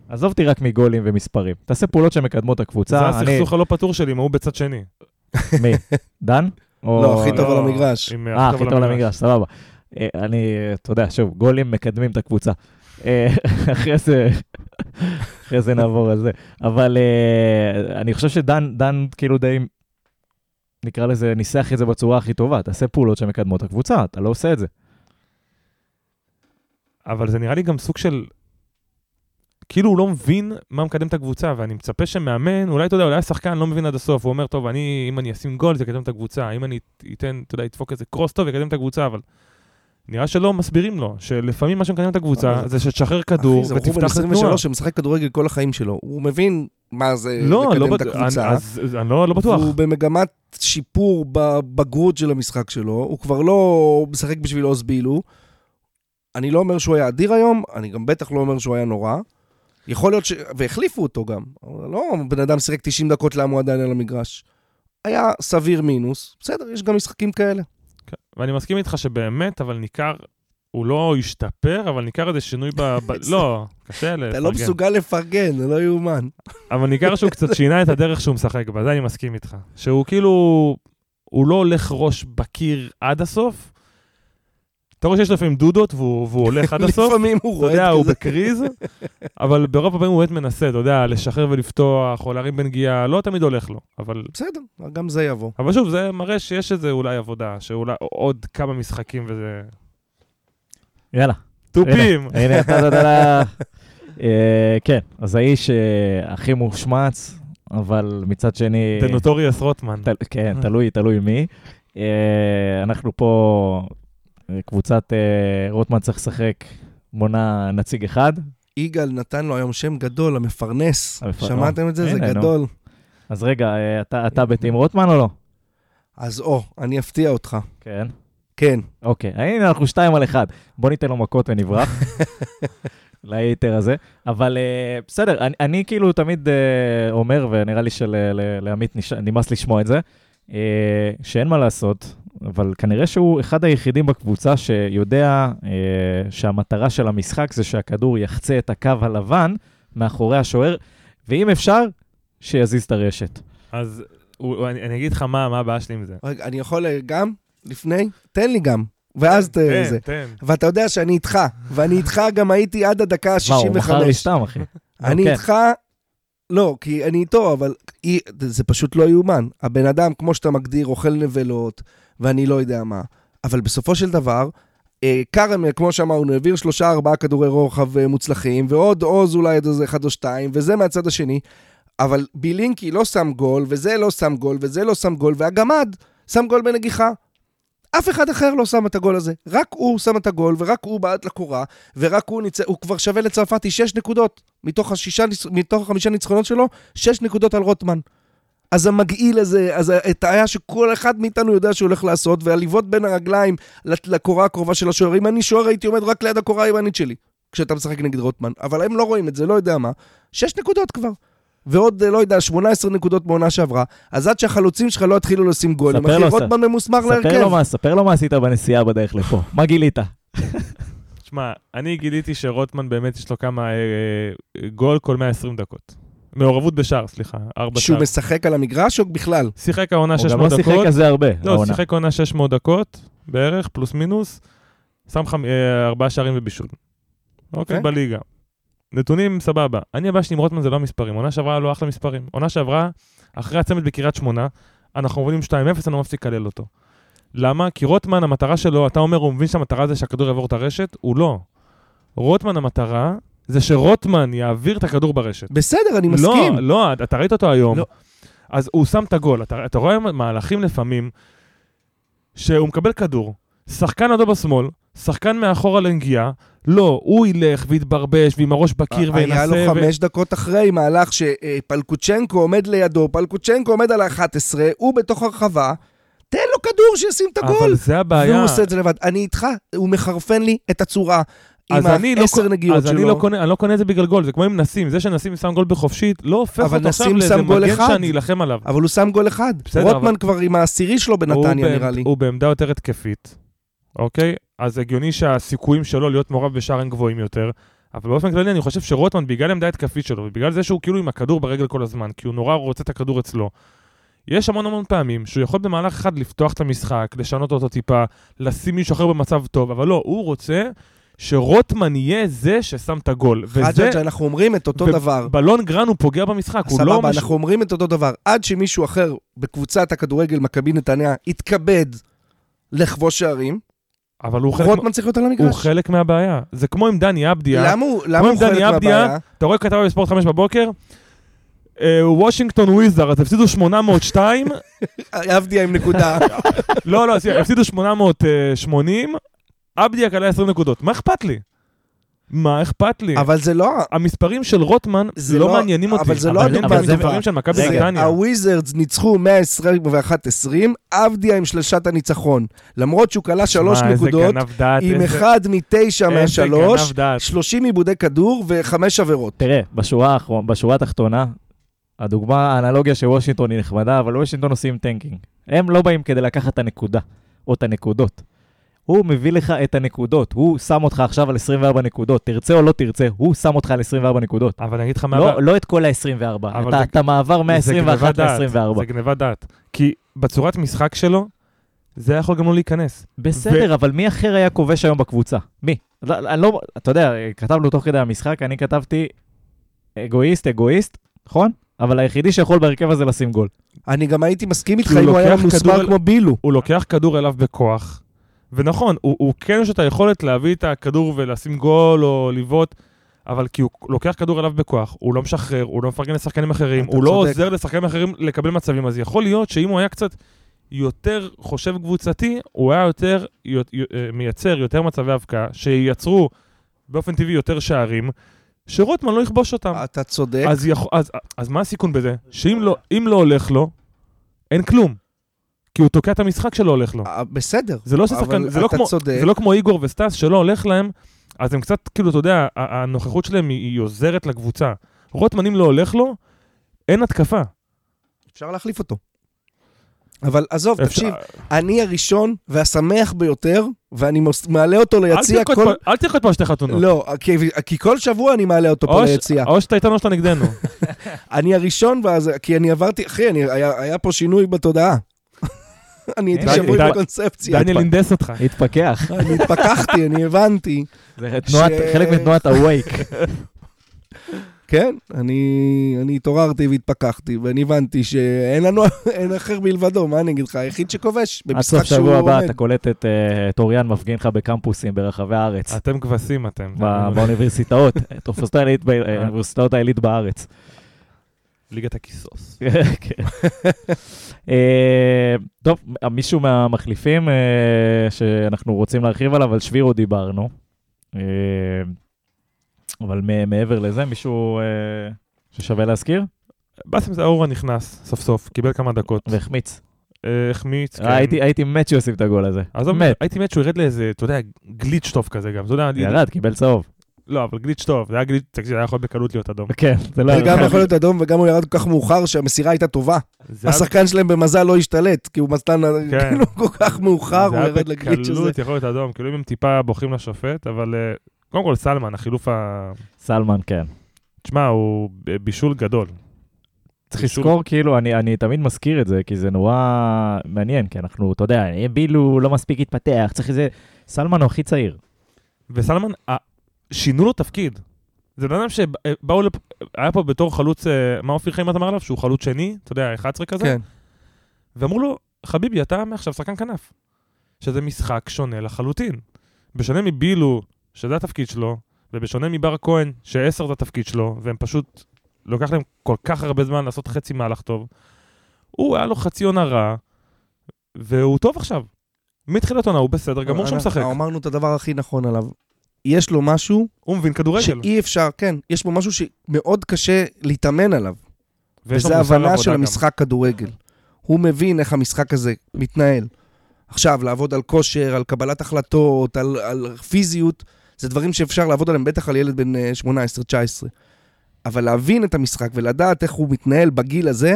עזוב אותי רק מגולים ומספרים. תעשה פעולות שמקדמות את זה הקבוצה. אני- הסכסוך הלא פתור שלי, עם ההוא בצד שני. מי? דן? או- לא, הכי טוב לא, על המגרש. אה, הכי טוב על המגרש, סבבה. אה, אני, אתה יודע, שוב, גולים מקדמים את הקבוצה. אה, אחרי זה, אחרי זה נעבור על זה. אבל אה, אני חושב שדן, דן כאילו די, נקרא לזה, ניסח את זה בצורה הכי טובה. תעשה פעולות שמקדמות את הקבוצה, אתה לא עושה את זה. אבל זה נראה לי גם סוג של... כאילו הוא לא מבין מה מקדם את הקבוצה, ואני מצפה שמאמן, אולי אתה יודע, אולי השחקן לא מבין עד הסוף, הוא אומר, טוב, אני, אם אני אשים גול, זה יקדם את הקבוצה, אם אני אתן, אתה יודע, אדפוק איזה קרוס טוב, יקדם את הקבוצה, אבל נראה שלא מסבירים לו, שלפעמים מה שמקדם את הקבוצה זה שתשחרר כדור אחי, זה בחור בן ותפתח לתנועה. 23 שמשחק כדורגל כל החיים שלו. הוא מבין מה זה לא, לא לקדם את בטוח, הקבוצה. אני- אז אני לא לא בטוח. והוא במגמת שיפור בבגרות של המשחק שלו. הוא כבר לא משחק בשביל עוז בילו. אני לא אומר שהוא היה אדיר היום, אני גם בטח לא אומר שהוא היה נורא. יכול להיות ש... והחליפו אותו גם. לא בן אדם שיחק 90 דקות למה הוא עדיין על המגרש. היה סביר מינוס. בסדר, יש גם משחקים כאלה. כן. ואני מסכים איתך שבאמת, אבל ניכר, הוא לא השתפר, אבל ניכר איזה שינוי ב... ב- לא, קשה לפרגן. אתה לא מסוגל לפרגן, זה לא יאומן. אבל ניכר שהוא קצת שינה את הדרך שהוא משחק בה, זה אני מסכים איתך. שהוא כאילו, הוא לא הולך ראש בקיר עד הסוף, אתה רואה שיש לפעמים דודות והוא והוא הולך עד הסוף. לפעמים הוא אתה רואה יודע, את הוא כזה. בקריז, אבל ברוב הפעמים הוא באמת מנסה, אתה יודע, לשחרר ולפתוח, או להרים בנגיעה, לא תמיד הולך לו. אבל, בסדר, גם זה יבוא. אבל שוב, זה מראה שיש איזה אולי עבודה, שאולי עוד כמה משחקים וזה... יאללה. תופים! הנה, אתה יודע, אה, כן, אז האיש אה, הכי מושמץ, אבל מצד שני... The Notorious רוטמן. כן, תלוי, תלוי מי. אה, אנחנו פה, קבוצת אה, רוטמן צריך לשחק, מונה נציג אחד, יגאל נתן לו היום שם גדול, המפרנס. המפר- שמעתם את זה? זה. גדול. אז רגע, אה, אתה- אתה בטים רוטמן או לא? אז או, אני אפתיע אותך. כן. כן. אוקיי, הנה אנחנו שתיים על אחד. בוא ניתן לו מכות ונברח. להיטר הזה. אבל אה, בסדר, אני, אני כאילו תמיד אה, אומר, ונראה לי שלעמית נמאס לשמוע את זה, אה, שאין מה לעשות, אבל כנראה שהוא אחד היחידים בקבוצה שיודע אה, שהמטרה של המשחק זה שהכדור יחצה את הקו הלבן מאחורי השוער, ואם אפשר, שיזיז את הרשת. אז הוא- אני אני אגיד לך מה מה הבעיה שלי עם זה. רגע, אני יכול אה, גם? לפני? תן לי גם. ואז ת... תן, זה. תן. ואתה יודע שאני איתך, ואני איתך גם הייתי עד הדקה מה, הוא מכר לי ה-65. סתם, אחי. אני כן. איתך, לא, כי אני איתו, אבל זה פשוט לא יאומן. הבן אדם, כמו שאתה מגדיר, אוכל נבלות, ואני לא יודע מה. אבל בסופו של דבר, אה, כרמל, כמו שאמרנו, העביר שלושה, ארבעה כדורי רוחב אה, מוצלחים, ועוד עוז אולי עוד איזה אחד או שתיים, וזה מהצד השני. אבל בילינקי לא שם גול, וזה לא שם גול, וזה לא שם גול, והגמד שם גול בנגיחה. אף אחד אחר לא שם את הגול הזה. רק הוא שם את הגול, ורק הוא בעט לקורה, ורק הוא ניצח, הוא כבר שווה לצרפתי שש נקודות. מתוך, השישה, ניצ- מתוך החמישה ניצחונות שלו, שש נקודות על רוטמן. אז המגעיל הזה, אז הטעיה שכל אחד מאיתנו יודע שהוא הולך לעשות, ועליבות בין הרגליים לקורה הקרובה של השוער. אם אני שוער הייתי עומד רק ליד הקורה הימנית שלי, כשאתה משחק נגד רוטמן. אבל הם לא רואים את זה, לא יודע מה. שש נקודות כבר. ועוד, אה, לא יודע, 18 נקודות בעונה שעברה, אז עד שהחלוצים שלך לא יתחילו לשים גולים, ספר אחי, לו, רוטמן ממוסמר ספר להרכב. לו מה, ספר לו מה עשית בנסיעה בדרך לפה. מה גילית? שמע, אני גיליתי שרוטמן באמת יש לו כמה אה, אה, גול כל 120 דקות. מעורבות בשער, סליחה, ארבע שהוא שער. משחק על המגרש או בכלל? שיחק העונה הוא גם 600 לא דקות. שיחק כזה הרבה, לא, העונה. שיחק עונה 600 דקות, בערך, פלוס מינוס. שם חמ- אה, ארבעה שערים ובישול. אוקיי, אוקיי. בליגה. נתונים, סבבה. אני הבעיה שלי עם רוטמן זה לא המספרים. עונה שעברה לו אחלה מספרים. עונה שעברה, אחרי הצמד בקריית שמונה, אנחנו מובילים 2-0, אני לא מפסיק לקלל אותו. למה? כי רוטמן, המטרה שלו, אתה אומר, הוא מבין שהמטרה זה שהכדור יעבור את הרשת? הוא לא. רוטמן, המטרה זה שרוטמן יעביר את הכדור ברשת. בסדר, אני מסכים. לא, לא, אתה ראית אותו היום. לא. אז הוא שם את הגול. אתה, אתה רואה מהלכים לפעמים שהוא מקבל כדור, שחקן עדו בשמאל, שחקן מאחורה לנגיעה, לא, הוא ילך ויתברבש ועם הראש בקיר וינסה. היה לו ו- חמש דקות אחרי מהלך שפלקוצ'נקו עומד לידו, פלקוצ'נקו עומד על ה-11, הוא בתוך הרחבה, תן לו כדור שישים את הגול. אבל זה הבעיה. והוא עושה את זה לבד. אני איתך, הוא מחרפן לי את הצורה. אז עם אני לא העשר קו- נגיעות אז אני שלו. לא קונה, אני לא קונה את זה בגלל גול, זה כמו עם נסים, זה שנסים שם גול בחופשית, לא הופך אותו עכשיו לאיזה מגן אחד. שאני אלחם עליו. אבל הוא שם גול אחד. בסדר, רוטמן אבל- כבר עם העשירי שלו בנתניה, נראה לי. הוא בעמדה יותר התקפית, אוקיי? אז הגיוני שהסיכויים שלו להיות מעורב בשער הם גבוהים יותר, אבל באופן כללי אני חושב שרוטמן, בגלל העמדה ההתקפית שלו, ובגלל זה שהוא כאילו עם הכדור ברגל כל הזמן, כי הוא נורא רוצה את הכדור אצלו, יש המון המון פעמים שהוא יכול במהלך אחד לפתוח את המשחק, לשנות אותו טיפה, לשים מישהו אחר במצב טוב, אבל לא, הוא רוצה שרוטמן יהיה זה ששם את הגול. וזה, חג'ג', אנחנו אומרים את אותו דבר. בלון גרן הוא פוגע במשחק, הוא לא... סבבה, אנחנו אומרים את אותו דבר. עד שמישהו אחר בקבוצת הכדורגל מכבי נתניה יתכבד לכבוש שערים, אבל הוא חלק, רוטמן צריך להיות על הוא המגרש. חלק מהבעיה. זה כמו עם דני אבדיה. למה הוא הוא חלק מהבעיה? אתה רואה כתבה בספורט 5 בבוקר, אה, וושינגטון וויזארד, הפסידו 802, עבדיה עם נקודה. לא, לא, הפסידו 880, אבדיה קלה 20 נקודות. מה אכפת לי? מה אכפת לי? אבל זה לא... המספרים של רוטמן זה לא לא- מעניינים אותי. אבל זה לא הדוגמה אותי זה- המספרים של מכבי נתניה. הוויזרדס ניצחו 121-20, עבדיה עם שלשת הניצחון. למרות שהוא כלה שלוש נקודות, עם איזה- אחד מתשע מהשלוש, גנב דעת. 30 עיבודי כדור וחמש עבירות. תראה, בשורה, האחרונה- בשורה התחתונה, הדוגמה, האנלוגיה של וושינגטון היא נחמדה, אבל וושינגטון עושים tanking. הם לא באים כדי לקחת את הנקודה, או את הנקודות. הוא מביא לך את הנקודות, הוא שם אותך עכשיו על 24 נקודות, תרצה או לא תרצה, הוא שם אותך על 24 נקודות. אבל אני אגיד לך מה... לא, לא את כל ה-24, אבל אתה, זה- אתה מעבר זה גניבת מ-21 דעת, ל-24. זה גניבת דעת. כי בצורת משחק שלו, זה היה יכול גם לא להיכנס. בסדר, אבל מי אחר היה כובש היום בקבוצה? מי? לא, אני לא, אתה יודע, כתבנו תוך כדי המשחק, אני כתבתי אגואיסט, אגואיסט, נכון? אבל היחידי שיכול בהרכב הזה לשים גול. אני גם הייתי מסכים איתך אם הוא היה מוסבר כמו בילו. הוא לוקח כדור אליו בכוח, ונכון, הוא, הוא כן יש את היכולת להביא את הכדור ולשים גול או לבעוט, אבל כי הוא לוקח כדור אליו בכוח, הוא לא משחרר, הוא לא מפרגן לשחקנים אחרים, הוא לא צודק. עוזר לשחקנים אחרים לקבל מצבים, אז יכול להיות שאם הוא היה קצת יותר חושב קבוצתי, הוא היה יותר אה, מייצר יותר מצבי הבקעה, שייצרו באופן טבעי יותר שערים, שרוטמן לא יכבוש אותם. אתה צודק. אז, יכול, אז, אז מה הסיכון בזה? שאם לא, לא הולך לו, אין כלום. כי הוא תוקע את המשחק שלא הולך לו. אה, בסדר. זה לא ששחקן, אבל זה לא, כמו. זה לא כמו איגור וסטאס שלא הולך להם, אז הם קצת, כאילו, אתה יודע, הנוכחות שלהם היא, עוזרת לקבוצה. רוטמן, אם לא הולך לו, אין התקפה. אפשר להחליף אותו. אבל עזוב, אפשר- תקשיב, אני הראשון והשמח ביותר, ואני מוס- מעלה אותו ליציע כל... פה- אל תרקוד פה שתי חתונות. לא, כי, כי כל שבוע אני מעלה אותו פה ש- ליציע. או שאתה איתנו או שאתה נגדנו. אני הראשון, ואז, כי אני עברתי, אחי, אני, היה, היה פה שינוי בתודעה. אני הייתי שבוי בקונספציה. דניאל הנדס אותך. התפכח. אני התפכחתי, אני הבנתי. זה חלק מתנועת ה-wake. כן, אני, אני התעוררתי והתפכחתי, ואני הבנתי שאין לנו, אין אחר מלבדו, מה אני אגיד לך? היחיד שכובש עד במשחק סוף שהוא שבוע הבא עומד. אתה קולט את אה, אוריאן מפגין לך בקמפוסים ברחבי הארץ. אתם כבשים אתם. באוניברסיטאות, העילית ב- האוניברסיטאות העילית בארץ. ליגת הכיסוס. כן. אה, טוב, מישהו מהמחליפים אה, שאנחנו רוצים להרחיב עליו, על שבירו דיברנו. אה, אבל מעבר לזה, מישהו ששווה להזכיר? באסם זערורה נכנס, סוף סוף, קיבל כמה דקות. והחמיץ. החמיץ, כן. הייתי הייתי מת שהוא ישים את הגול הזה. עזוב, מת. הייתי מת שהוא ירד לאיזה, אתה יודע, גליץ' טוב כזה גם. אתה יודע, ירד, קיבל צהוב. לא, אבל גליץ' טוב, זה היה גליץ', תקשיב, זה היה יכול בקלות להיות אדום. כן, זה לא... זה גם יכול להיות אדום, וגם הוא ירד כל כך מאוחר שהמסירה הייתה טובה. זה היה- השחקן שלהם במזל לא השתלט, כי הוא מסתן, כן. כאילו כל כך מאוחר, זה הוא היה ירד לגליץ' הזה. בקלות יכול להיות אדום, כאילו אם הם טיפה בוכים לשופט, אבל אה, קודם כל סלמן, החילוף ה... סלמן, כן. תשמע, הוא בישול גדול. צריך לזכור, כאילו, אני, אני תמיד מזכיר את זה, כי זה נורא מעניין, כי אנחנו, אתה יודע, בילו לא מספיק התפתח, צריך איזה... סלמן הוא הכי צעיר. וסלמן, שינו לו תפקיד. זה בן אדם שבאו לפה, היה פה בתור חלוץ, אה, מה אופיר חיים אמר עליו? שהוא חלוץ שני, אתה יודע, 11 כזה? כן. ואמרו לו, חביבי, אתה מעכשיו שחקן כנף. שזה משחק שונה לחלוטין. בשונה מבילו, שזה התפקיד שלו, ובשונה מבר כהן, שעשר זה התפקיד שלו, והם פשוט, לוקח להם כל כך הרבה זמן לעשות חצי מהלך טוב, הוא, היה לו חצי עונה רע, והוא טוב עכשיו. מתחילת עונה הוא בסדר גמור שהוא משחק. אמרנו את הדבר הכי נכון עליו. יש לו משהו הוא מבין כדורגל. שאי אפשר, כן, יש בו משהו שמאוד קשה להתאמן עליו. וזה הבנה של. המשחק כדורגל. הוא מבין איך המשחק הזה מתנהל. עכשיו, לעבוד על כושר, על קבלת החלטות, על, על פיזיות, זה דברים שאפשר לעבוד עליהם, בטח על ילד בן אה, 18-19. אבל להבין את המשחק ולדעת איך הוא מתנהל בגיל הזה,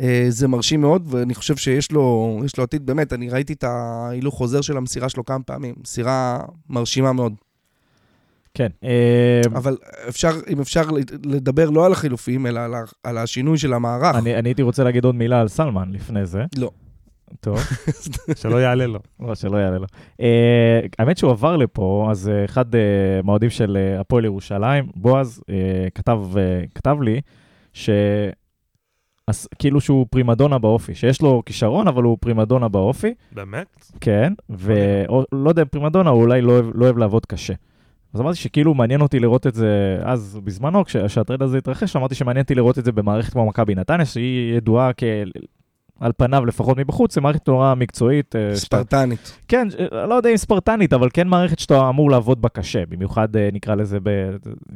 אה, זה מרשים מאוד, ואני חושב שיש לו, לו עתיד, באמת, אני ראיתי את ההילוך חוזר של המסירה שלו כמה פעמים, מסירה מרשימה מאוד. כן. אה, אבל אפשר, אם אפשר לדבר לא על החילופים, אלא על, על השינוי של המערך. אני אני הייתי רוצה להגיד עוד מילה על סלמן לפני זה. לא. טוב, שלא יעלה לו. לא, שלא יעלה לו. אה, האמת שהוא עבר לפה, אז אה, אחד אה, מהאוהדים של אה, הפועל ירושלים, בועז, אה, כתב אה, כתב לי, ש... אז כאילו שהוא פרימדונה באופי, שיש לו כישרון, אבל הוא פרימדונה באופי, באמת? כן, ולא יודע אם פרימדונה, הוא אולי לא אוהב, לא אוהב לעבוד קשה. אז אמרתי שכאילו מעניין אותי לראות את זה, אז בזמנו, כש- כשהטרד הזה התרחש, אמרתי שמעניין אותי לראות את זה במערכת כמו מכבי נתניה, שהיא ידועה כ... על פניו, לפחות מבחוץ, זו מערכת נורא מקצועית. אה, שאתה- ספרטנית. כן, אה, לא יודע אם ספרטנית, אבל כן מערכת שאתה אמור לעבוד בה קשה. במיוחד, אה, נקרא לזה, ב...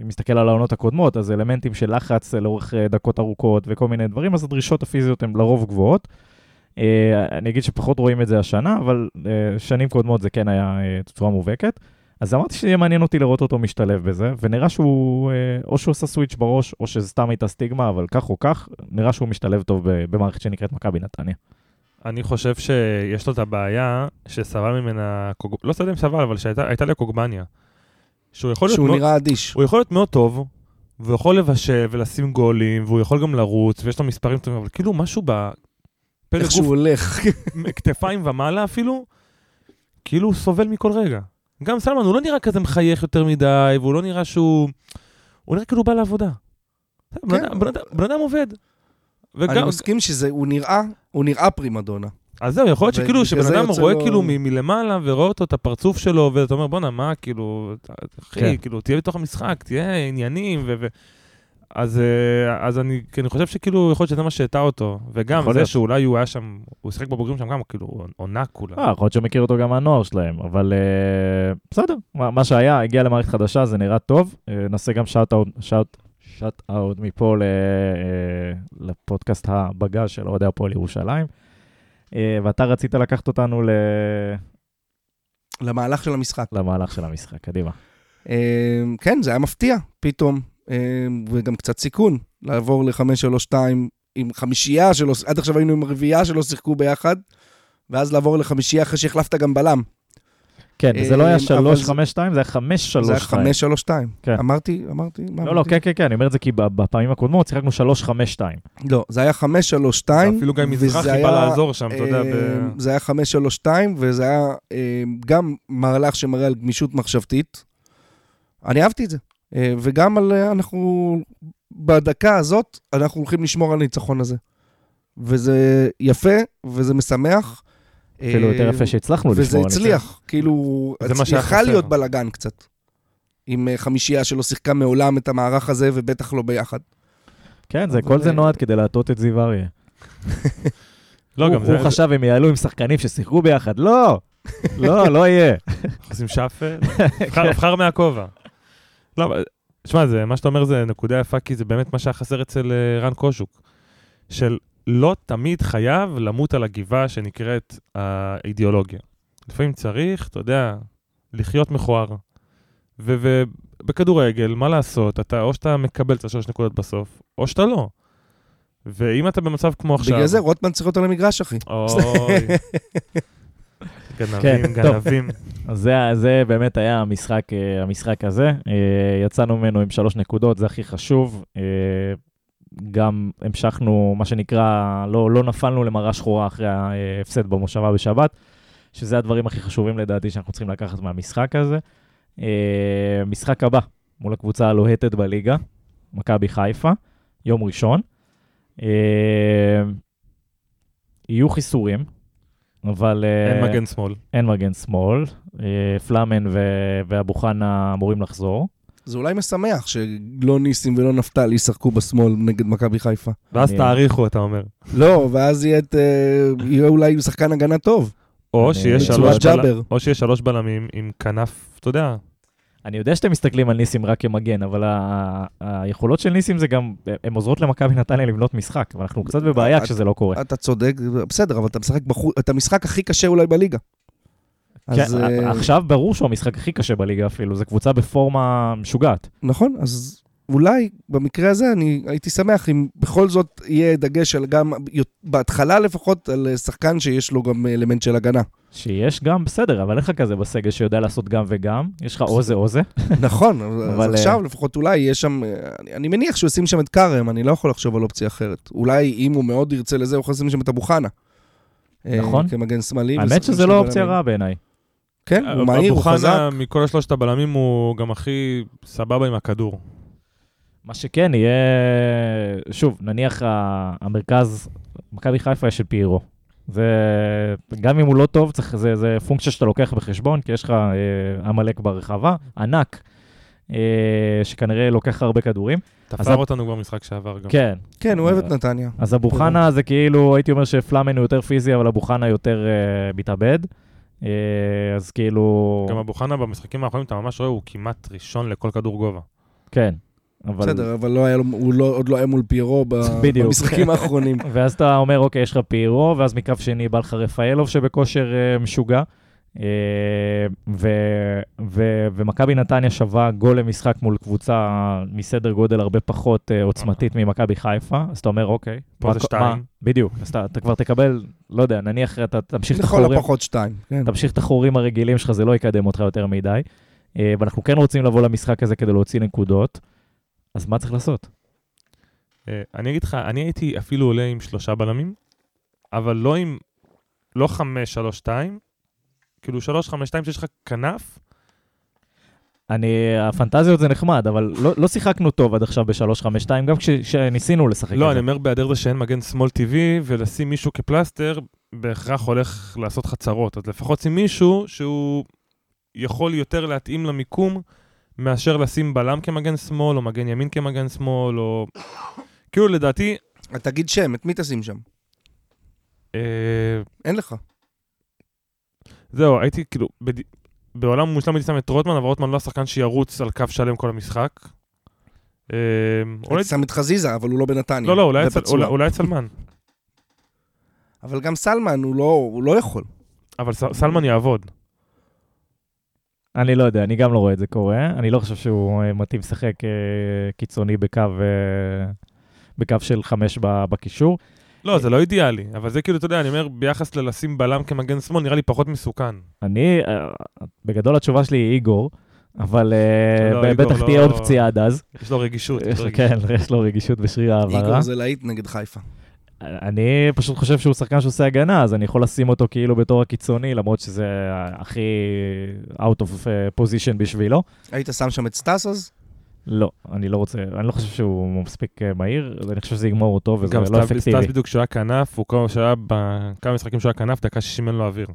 אם מסתכל על העונות הקודמות, אז אלמנטים של לחץ לאורך דקות ארוכות וכל מיני דברים, אז הדרישות הפיזיות הן לרוב גבוהות. אני אגיד שפחות רואים את זה השנה, אבל שנים קודמות זה כן היה בצורה מובהקת. אז אמרתי שיהיה מעניין אותי לראות אותו משתלב בזה, ונראה שהוא, אה, או שהוא עשה סוויץ' בראש, או שזה סתם הייתה סטיגמה, אבל כך או כך, נראה שהוא משתלב טוב במערכת שנקראת מכבי נתניה. אני חושב שיש לו את הבעיה שסבל ממנה, לא יודע אם סבל, אבל שהייתה הייתה לקוגבניה. שהוא יכול להיות שהוא מאוד- נראה אדיש. הוא יכול להיות מאוד טוב, והוא יכול לבשל ולשים גולים, והוא יכול גם לרוץ, ויש לו מספרים טובים, אבל כאילו משהו ב... איך שהוא הולך. כתפיים ומעלה אפילו, כאילו הוא סובל מכל רגע. גם סלמן, הוא לא נראה כזה מחייך יותר מדי, והוא לא נראה שהוא... הוא נראה כאילו הוא בא לעבודה. בן כן. אדם- בן אדם- עובד. אני מסכים שזה, הוא נראה, הוא נראה פרימדונה. אז זהו, יכול להיות שכאילו, שבן אדם רואה לו- כאילו מ- מלמעלה ורואה אותו, את הפרצוף שלו, ואתה אומר, בואנה, מה, כאילו, אחי, כן. כאילו, תהיה בתוך המשחק, תהיה עניינים, ו... ו- אז, אה, אז אני, כי אני חושב שכאילו, יכול להיות שזה מה שהטעה אותו. וגם זה להיות. שאולי הוא היה שם, הוא שיחק בבוגרים שם גם, כאילו, עונה כולה. אה, יכול להיות שהוא מכיר אותו גם מהנוער שלהם, אבל אה, בסדר, מה מה שהיה, הגיע למערכת חדשה, זה נראה טוב. אה, נעשה גם שאט-אאוט שאט, שאט אאוט מפה ל, אה, לפודקאסט הבגז של אוהדי הפועל ירושלים. אה, ואתה רצית לקחת אותנו ל, למהלך של המשחק. למהלך של המשחק, קדימה. כן, זה היה מפתיע, פתאום, וגם קצת סיכון, לעבור ל-5-3-2 עם חמישייה שלו, עד עכשיו היינו עם רביעייה שלא שיחקו ביחד, ואז לעבור לחמישייה אחרי שהחלפת גם בלם. כן, זה לא היה אה, אבל זה- 3-5-2, זה היה 5-3-2. זה היה 5-3-2. כן. אמרתי, אמרתי, מה לא, לא? כן, כן, כן, אני אומר את זה כי בפעמים הקודמות שיחקנו 3-5-2. לא, זה היה 5-3-2. אפילו גם מזרחי בא לעזור שם, אתה יודע, ב... זה היה 5-3-2, וזה היה גם מהלך שמראה על גמישות מחשבתית. אני אהבתי את זה. אה, וגם על, אה, אנחנו, בדקה הזאת, אנחנו הולכים לשמור על הניצחון הזה. וזה יפה, וזה משמח. אפילו אה, יותר יפה שהצלחנו וזה לשמור על זה. הצליח, כאילו, יכל. להיות בלאגן קצת. עם אה, חמישייה שלא שיחקה מעולם את המערך הזה, ובטח לא ביחד. כן, זה, כל זה אה, נועד כדי להטות את זיו אריה. לא, גם זה... הוא חשב הם יעלו עם שחקנים ששיחקו ביחד, לא, לא, לא יהיה. עושים שאפל, בחר- בחר מהכובע. לא, שמע, זה- מה שאתה אומר זה נקודה יפה, כי זה באמת מה שהיה חסר אצל אה, רן קוז'וק. של לא תמיד חייב למות על הגבעה שנקראת האידיאולוגיה. לפעמים צריך, אתה יודע, לחיות מכוער. ובכדורגל, מה לעשות, אתה, או שאתה מקבל את השלוש נקודות בסוף, או שאתה לא. ואם אתה במצב כמו עכשיו... בגלל זה רוטמן צריך להיות על המגרש, אחי. אוי. כן, גנבים. גנבים. אז זה, זה באמת היה המשחק, אה, המשחק הזה. אה, יצאנו ממנו עם שלוש נקודות, זה הכי חשוב. אה, גם המשכנו, מה שנקרא, לא, לא נפלנו למראה שחורה אחרי ההפסד במושבה בשבת, שזה הדברים הכי חשובים לדעתי שאנחנו צריכים לקחת מהמשחק הזה. משחק הבא, מול הקבוצה הלוהטת בליגה, מכבי חיפה, יום ראשון. יהיו חיסורים, אבל... אה, אין מגן שמאל. אין מגן שמאל, אה, פלאמן ואבו חנה אמורים לחזור. זה אולי משמח שלא ניסים ולא נפתלי ישחקו בשמאל נגד מכבי חיפה. ואז תאריכו, אתה אומר. לא, ואז יהיה, אה, יהיה אולי שחקן הגנה טוב. או שיש שלוש בלמים עם כנף, אתה יודע, אני יודע שאתם מסתכלים על ניסים רק כמגן, אבל ה- היכולות של ניסים זה גם, הן עוזרות למכבי נתניה לבנות משחק, ואנחנו קצת בבעיה את- כשזה לא קורה. אתה צודק, בסדר, אבל אתה משחק בחוץ, את המשחק הכי קשה אולי בליגה. כן, אז, אה, עכשיו ברור שהוא המשחק הכי קשה בליגה אפילו, זו קבוצה בפורמה משוגעת. נכון, אז אולי במקרה הזה אני הייתי שמח אם בכל זאת יהיה דגש על גם, בהתחלה לפחות, על שחקן שיש לו גם אלמנט של הגנה. שיש גם, בסדר, אבל אין לך כזה בסגל שיודע לעשות גם וגם, יש לך או זה או זה. נכון, אז אבל, אה, עכשיו לפחות אולי יש שם, אה, אני, אני מניח שהוא ישים שם את כרם, אני לא יכול לחשוב על אופציה אחרת. אולי אם הוא מאוד ירצה לזה, הוא יכול לשים שם את אבו חנה. אה, נכון. כמגן שמאלי. האמת שזה לא אופציה. רעה בעיניי. כן, הוא מהיר, הוא אבו חנה, חזק. מכל השלושת הבלמים הוא גם הכי סבבה עם הכדור. מה שכן יהיה, שוב, נניח המרכז, מכבי חיפה יש של פיירו. זה, גם אם הוא לא טוב, צריך, זה, זה פונקציה שאתה לוקח בחשבון, כי יש לך אה, עמלק ברחבה, ענק, אה, שכנראה לוקח הרבה כדורים. תפר אז- אותנו כבר משחק שעבר גם. כן, כן, הוא אוהב את נתניה. אז אבו חנה זה כאילו, הייתי אומר שפלאמן הוא יותר פיזי, אבל אבו חנה יותר אה, מתאבד. אה, אז כאילו, גם אבו חנה במשחקים האחרונים, אתה ממש רואה, הוא כמעט ראשון לכל כדור גובה. כן. אבל... בסדר, אבל לא היה לו, הוא לא, עוד לא היה מול פיירו ב-. במשחקים האחרונים. ואז אתה אומר, אוקיי, יש לך פיירו, ואז מקו שני בא לך רפאלוב שבכושר אה, משוגע. ו- ו- ומכבי נתניה שווה גול למשחק מול קבוצה מסדר גודל הרבה פחות אה, עוצמתית ממכבי חיפה, אז אתה אומר, אוקיי. פה מה- זה מה- שתיים. בדיוק, אז אתה, אתה כבר תקבל, לא יודע, נניח אתה תמשיך את לכל החורים, הפחות שתיים, כן. תמשיך את החורים הרגילים שלך, זה לא יקדם אותך יותר מדי. ואנחנו כן רוצים לבוא למשחק הזה כדי להוציא נקודות, אז מה צריך לעשות? אה, אני אגיד לך, אני הייתי אפילו עולה עם שלושה בלמים, אבל לא עם, לא 5-3-2, כאילו 3-5-2 שיש לך כנף, אני, הפנטזיות זה נחמד, אבל לא, לא שיחקנו טוב עד עכשיו ב-3-5-2, גם כש- כשניסינו לשחק לא, אני. אומר בהיעדר זה שאין מגן שמאל טבעי, ולשים מישהו כפלסטר, בהכרח הולך לעשות לך צרות. אז לפחות שים מישהו שהוא יכול יותר להתאים למיקום, מאשר לשים בלם כמגן שמאל, או מגן ימין כמגן שמאל, או... כאילו, לדעתי... תגיד שם, את מי תשים שם? אה, אין לך. זהו, הייתי כאילו... בד... בעולם מושלם הייתי שם את רוטמן, אבל רוטמן לא השחקן שירוץ על קו שלם כל המשחק. אה. הייתי שם את חזיזה, אבל הוא לא בנתניה. לא, לא, אולי את- סלמן. אבל גם סלמן, הוא לא, הוא לא יכול. אבל סלמן יעבוד. אני לא יודע, אני גם לא רואה את זה קורה. אני לא חושב שהוא אה, מתאים לשחק אה, קיצוני בקו, אה, בקו של חמש בקישור. לא, זה לא אידיאלי, אבל זה כאילו, אתה יודע, אני אומר, ביחס ללשים בלם כמגן שמאל, נראה לי פחות מסוכן. אני, בגדול התשובה שלי היא איגור, אבל לא, ב- איגור בטח לא- תהיה עוד פציעה עד אז. יש לו רגישות. יש לו רגישות. כן, יש לו רגישות בשריר העברה. איגור זה להיט נגד חיפה. אני פשוט חושב שהוא שחקן שעושה הגנה, אז אני יכול לשים אותו כאילו בתור הקיצוני, למרות שזה הכי out of אה, position בשבילו. היית שם שם את סטאס אז? לא, אני לא רוצה, אני לא חושב שהוא מספיק אה, מהיר, אז אני חושב שזה יגמור אותו וזה גם לא אפקטיבי. סטאס בדיוק כשהוא היה כנף, הוא כל שהיה בכמה משחקים שהוא היה כנף, דקה 60 אין לו אוויר.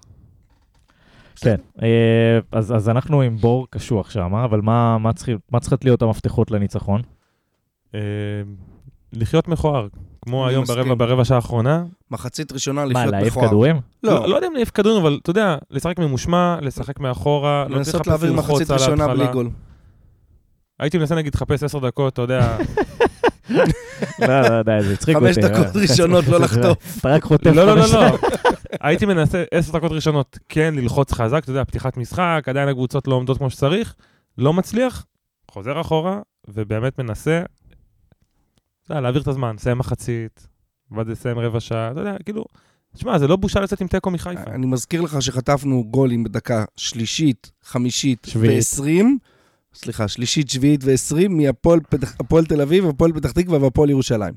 כן, אה, אז, אז אנחנו עם בור קשוח שם, אבל מה, מה, צריכים, מה צריכות להיות המפתחות לניצחון? לחיות מכוער, כמו היום. ברבע ברבע שעה האחרונה. מחצית ראשונה מה, לחיות להעיף מכוער. כדורים? לא לא יודע אם להעיף כדורים, אבל אתה יודע, לשחק ממושמע, לשחק מאחורה, לא צריך לנסות לחפש להעביר ללחוץ מחצית על ראשונה ההתחלה. בלי גול. הייתי מנסה נגיד לחפש 10 דקות, אתה יודע, לא, לא יודע, זה הצחיק אותי. חמש דקות אה. ראשונות לא לחטוף. אתה רק חוטף לא, לא, לא, חמש לא. הייתי מנסה עשר דקות ראשונות כן ללחוץ חזק, אתה יודע, פתיחת משחק, עדיין הקבוצות לא עומדות כמו שצריך, לא מצליח, חוזר אחורה, ובאמת מנסה, אתה יודע, להעביר את הזמן, לסיים מחצית, ואז לסיים רבע שעה, אתה יודע, כאילו, תשמע, זה לא בושה לצאת עם תיקו מחיפה. אני מזכיר לך שחטפנו גולים בדקה שלישית, חמישית. ועשרים. סליחה, שלישית, שביעית ועשרים מהפועל תל אביב, הפועל פתח תקווה והפועל ירושלים.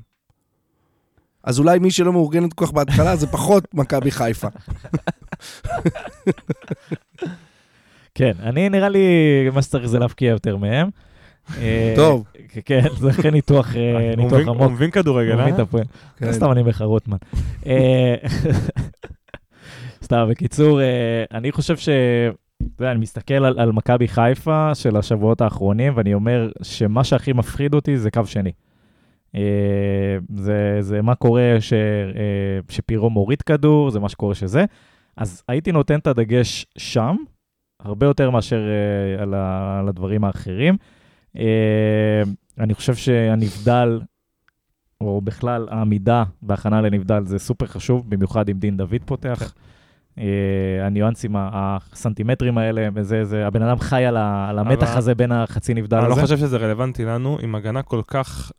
אז אולי מי שלא מאורגנת כל כך בהתחלה זה פחות מכבי חיפה. כן, אני נראה לי, מה שצריך זה להבקיע יותר מהם. אה, טוב. כן, זה אחרי ניתוח אה, הוא מבין- הוא עמוק. כדורגל, הוא מבין את אה? הפועל. כן. סתם אני לך רוטמן. אה, סתם, בקיצור, אה, אני חושב ש... אתה יודע, אני מסתכל על, על מכבי חיפה של השבועות האחרונים, ואני אומר שמה שהכי מפחיד אותי זה קו שני. אה, זה, זה מה קורה ש, אה, שפירו מוריד כדור, זה מה שקורה שזה. אז הייתי נותן את הדגש שם, הרבה יותר מאשר אה, על, ה, על הדברים האחרים. אה, אני חושב שהנבדל, או בכלל העמידה בהכנה לנבדל זה סופר חשוב, במיוחד אם דין דוד פותח. אה, הניואנסים, הסנטימטרים האלה, וזה, זה, הבן אדם חי על, ה, על המתח אבל- הזה בין החצי נבדל אני לא הזה. חושב שזה רלוונטי לנו, עם הגנה כל כך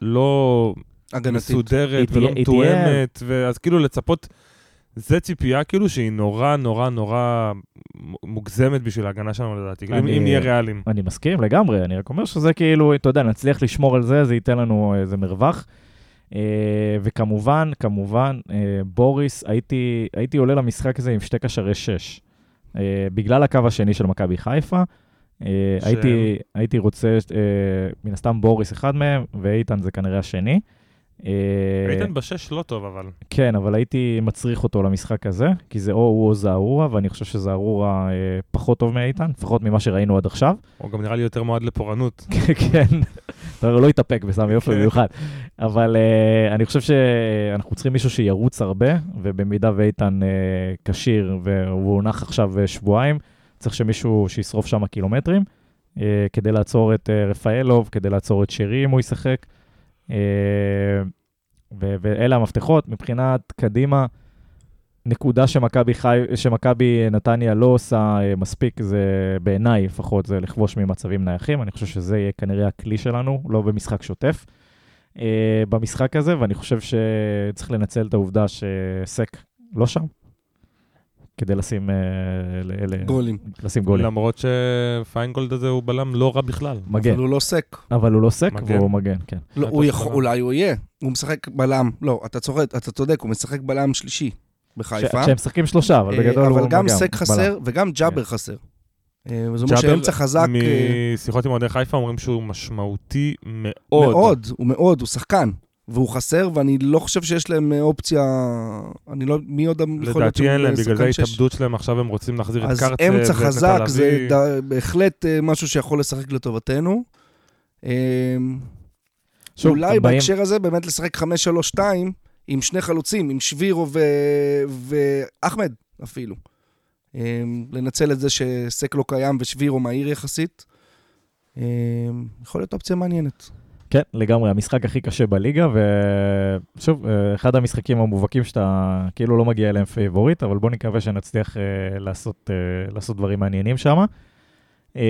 לא הגנתית. מסודרת ולא מתואמת, ואז כאילו לצפות, זה ציפייה כאילו שהיא נורא נורא נורא מוגזמת בשביל ההגנה שלנו לדעתי, אני- אם נהיה ריאליים. אני מסכים לגמרי, אני רק אומר שזה כאילו, אתה יודע, נצליח לשמור על זה, זה ייתן לנו איזה מרווח. אה, וכמובן, כמובן, אה, בוריס, הייתי, הייתי עולה למשחק הזה עם שתי קשרי שש. אה, בגלל הקו השני של מכבי חיפה, אה, שהם? הייתי, הייתי רוצה, אה, מן הסתם בוריס אחד מהם, ואיתן זה כנראה השני. אה, איתן בשש לא טוב, אבל. כן, אבל הייתי מצריך אותו למשחק הזה, כי זה או הוא או זערורה, ואני חושב שזערורה אה, פחות טוב מאיתן, לפחות ממה שראינו עד עכשיו. הוא גם נראה לי יותר מועד לפורענות. כן, אתה לא יתאפק בסמי יופי כן. במיוחד. אבל uh, אני חושב שאנחנו צריכים מישהו שירוץ הרבה, ובמידה ואיתן כשיר והוא הונח עכשיו שבועיים, צריך שמישהו שישרוף שם קילומטרים, כדי לעצור את רפאלוב, כדי לעצור את שרי אם הוא ישחק. Uh, ו- ואלה המפתחות. מבחינת קדימה, נקודה שמכבי חי... שמכבי נתניה לא עושה אה, מספיק, זה בעיניי לפחות, זה לכבוש ממצבים נייחים. אני חושב שזה יהיה כנראה הכלי שלנו, לא במשחק שוטף. אה, במשחק הזה, ואני חושב שצריך לנצל את העובדה שסק לא שם. כדי לשים, אה, ל- ל- גולים. לשים גולים. למרות שפיינגולד הזה הוא בלם לא רע בכלל. מגן, אבל הוא לא סק. אבל הוא לא סק מגן. והוא מגן, כן. לא, הוא יכול- יכול, אולי הוא יהיה. הוא משחק בלם, לא, אתה צוחק, אתה צודק, הוא משחק בלם שלישי בחיפה. כשהם משחקים שלושה, אבל אה, בגדול הוא אבל גם מגן, סק בלם. חסר וגם ג'אבר כן. חסר. אה, אומרת ג'אבר, שאמצע חזק משיחות עם אוהדי חיפה אומרים שהוא משמעותי מאוד. מאוד, הוא מאוד, הוא שחקן. והוא חסר, ואני לא חושב שיש להם אה, אופציה... אני לא... מי עוד יכול להיות לדעתי אין להם, בגלל זה? ההתאבדות שלהם עכשיו הם רוצים להחזיר את אז קרצב אמצע חזק זה בהחלט אה, משהו שיכול לשחק לטובתנו. אה, שוב, אולי בהקשר הזה באמת לשחק 5-3-2 עם שני חלוצים, עם שבירו ו- ואחמד אפילו. אה, לנצל את זה שסק לא קיים ושבירו מהיר יחסית. אה, יכול להיות אופציה מעניינת. כן, לגמרי, המשחק הכי קשה בליגה, ושוב, אה, אחד המשחקים המובהקים שאתה כאילו לא מגיע אליהם פייבוריט, אבל בוא נקווה שנצליח אה, לעשות, אה, לעשות דברים מעניינים שם. אה,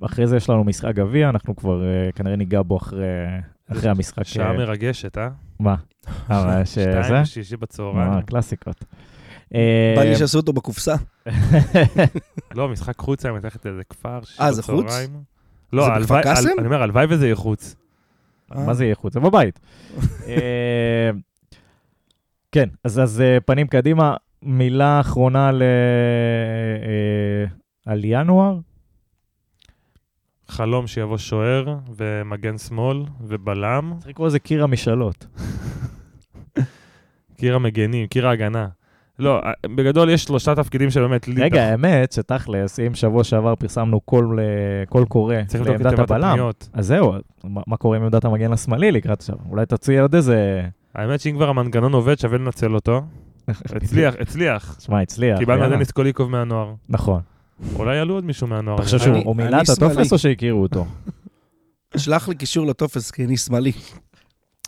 אחרי זה יש לנו משחק גביע, אנחנו כבר אה, כנראה ניגע בו אחרי, אחרי המשחק. שעה מרגשת, אה? מה? שתיים מה, בצהריים. קלאסיקות. בא לי שיעשו אותו בקופסה. לא, משחק חוץ היה מתחת לאיזה כפר, אה, זה חוץ? בצהריים. לא, זה בכפר הלוואי- קאסם? הל- אני אומר, הלוואי וזה יהיה חוץ. מה זה יהיה חוץ? זה בבית. אה, כן, אז, אז אה, פנים קדימה, מילה אחרונה ל... אה, על ינואר. חלום שיבוא שוער, ומגן שמאל, ובלם. צריך לקרוא לזה קיר המשאלות. קיר המגנים, קיר ההגנה. לא, בגדול יש שלושה תפקידים שבאמת לי... רגע, האמת שתכלס, אם שבוע שעבר פרסמנו קול, אה, קול קורא לעמדת הבלם, הפניות. אז זהו, מה, מה קורה עם עמדת המגן השמאלי לקראת עכשיו? אולי תוציא עוד איזה... האמת שאם כבר המנגנון עובד, שווה לנצל אותו. הצליח, הצליח. שמע, הצליח. קיבלנו את. דניס קוליקוב מהנוער. נכון. אולי יעלו עוד מישהו מהנוער. אתה חושב שהוא מילא את הטופס. או שהכירו אותו? שלח לי קישור לטופס, כי אני שמאלי.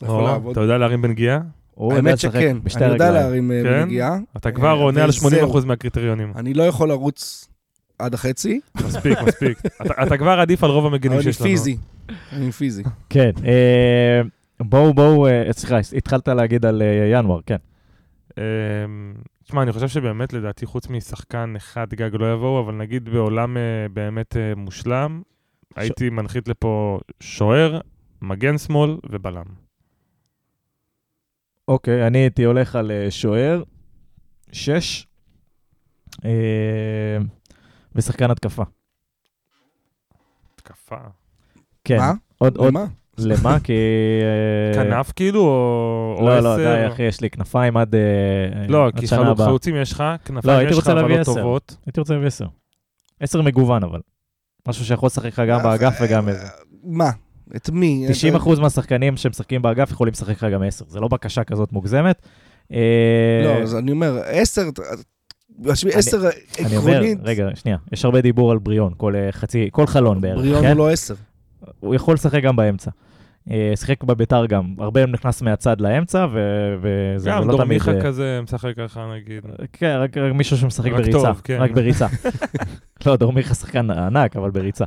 אתה יודע להרים בנגיעה? הוא יודע האמת לשחק שכן, בשתי אני יודע. להרים אה, כן? בנגיעה. אתה כבר אה, עונה על וזהו. 80% מהקריטריונים. אני לא יכול לרוץ עד החצי, מספיק, מספיק. אתה- אתה כבר עדיף על רוב המגינים אני שיש לנו. פיזי. אני פיזי. כן, אה, בואו, בואו, אה, סליחה, התחלת להגיד על אה, ינואר, כן. אמ, תשמע, אני חושב שבאמת, לדעתי, חוץ משחקן אחד גג לא יבואו, אבל נגיד בעולם אה, באמת אה, מושלם, הייתי מנחית לפה שוער, מגן שמאל ובלם. אוקיי, אני הייתי הולך על אה, שוער, שש, אה, ושחקן התקפה. התקפה. כן, מה? עוד, עוד, למה? למה? כי... אה, כנף כאילו, או לא, לא? די, אחי, יש לי כנפיים עד לא, כי. חלוצים יש לך, לא, כנפיים הייתי יש לך, רוצה אבל לא. טובות. הייתי רוצה להביא עשר. עשר מגוון, אבל. משהו שיכול לשחק לך גם באגף וגם איזה. מה? את מי? 90% מהשחקנים שמשחקים באגף יכולים לשחק לך גם עשר. זה לא בקשה כזאת מוגזמת. אה, לא, אז אני אומר, עשר, בשביל אני- עשר אני אומר, עקרונית, רגע, שנייה, יש הרבה דיבור על בריאון, כל אה, חצי, כל חלון בערך, בריון כן? הוא לא עשר. הוא יכול לשחק גם באמצע. אה, שיחק בביתר גם, הרבה נכנס מהצד לאמצע, ו- וזה גם זה לא תמיד... דורמיכה אה, כזה משחק ככה נגיד. כן, רק, רק מישהו שמשחק רק בריצה. טוב, כן. רק בריצה. לא, דורמיכה שחקן ענק, אבל בריצה.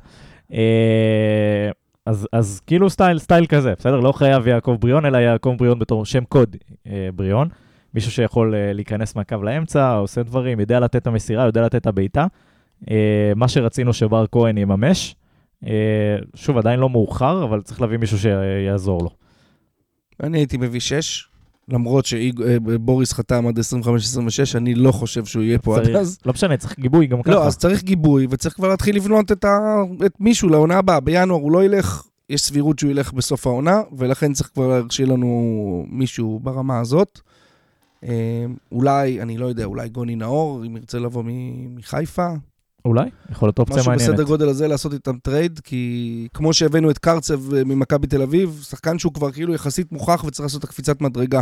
אז, אז כאילו סטייל, סטייל כזה, בסדר? לא חייב יעקב בריאון, אלא יעקב בריאון בתור שם קוד אה, בריאון. מישהו שיכול אה, להיכנס מהקו לאמצע, עושה דברים, יודע לתת את המסירה, יודע לתת את הבעיטה. אה, מה שרצינו שבר כהן יממש. אה, שוב, עדיין לא מאוחר, אבל צריך להביא מישהו שיעזור לו. אני הייתי מביא שש, למרות שבוריס חתם עד 25-26, אני לא חושב שהוא יהיה פה עד צריך- אז. לא משנה, צריך גיבוי גם ככה. לא, אז צריך גיבוי, וצריך כבר להתחיל לבנות את, ה... את מישהו לעונה הבאה. בינואר הוא לא ילך, יש סבירות שהוא ילך בסוף העונה, ולכן צריך כבר להרשיע לנו מישהו ברמה הזאת. אה, אולי, אני לא יודע, אולי גוני נאור, אם ירצה לבוא מחיפה. אולי, יכול להיות אופציה משהו מעניינת. בסדר גודל הזה לעשות איתם trade, כי כמו שהבאנו את קרצב אה, ממכבי תל אביב, שחקן שהוא כבר כאילו יחסית מוכח וצריך לעשות את הקפיצת מדרגה.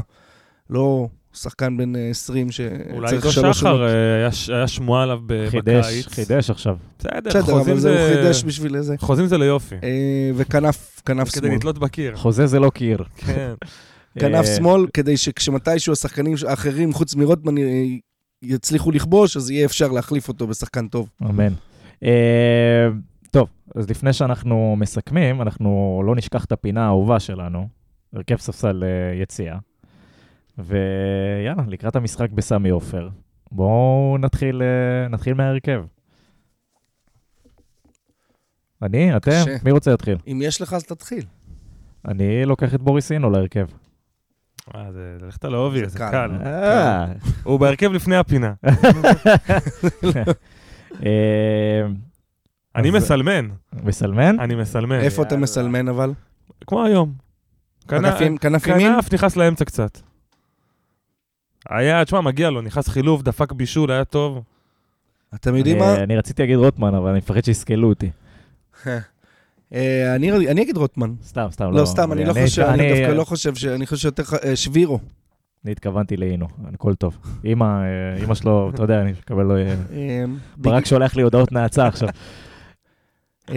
לא שחקן בן אה, 20 אולי שצריך שלוש שחר, עונות. אה, היה ש- היה שמועה עליו ב- חידש, בקיץ. חידש עכשיו. בסדר, בסדר, חוזים אבל זה הוא. חידש בשביל איזה. חוזים זה ליופי. אה, וכנף, כנף כדי שמאל. לתלות בקיר. חוזה זה לא קיר. כן. כנף אה, שמאל, כדי שכשמתישהו השחקנים האחרים, חוץ מרוטמן, אה, יצליחו לכבוש, אז יהיה אפשר להחליף אותו בשחקן טוב. אמן. אה, טוב, אז לפני שאנחנו מסכמים, אנחנו לא נשכח את הפינה האהובה שלנו, הרכב ספסל אה, יציאה. ויאללה, לקראת המשחק בסמי עופר, בואו נתחיל, אה, נתחיל מההרכב. אני? אתם? קשה. מי רוצה להתחיל? אם יש לך, אז תתחיל. אני לוקח את בוריסינו להרכב. אה, זה ללכת על האובי, זה זה קל. קל. אה, הוא בהרכב לפני הפינה. אה, אני מסלמן, מסלמן? אני מסלמן. איפה אתה. מסלמן אבל? כמו היום. כנף- ימין? כנף נכנס לאמצע קצת. היה, תשמע, מגיע לו, נכנס חילוף, דפק בישול, היה טוב. אתם יודעים מה? אני רציתי להגיד רוטמן, אבל אני מפחד שיסקלו אותי. אה, אני אני אגיד רוטמן. סתם, סתם. לא, סתם, אני לא חושב, אני דווקא לא אני חושב ש... אני חושב שיותר... אה, שבירו. התכוונתי לאינו, הכל טוב. אמא, אה, שלו, אתה יודע, אני מקבל לו... אה, אה, ברק שולח לי הודעות נאצה עכשיו.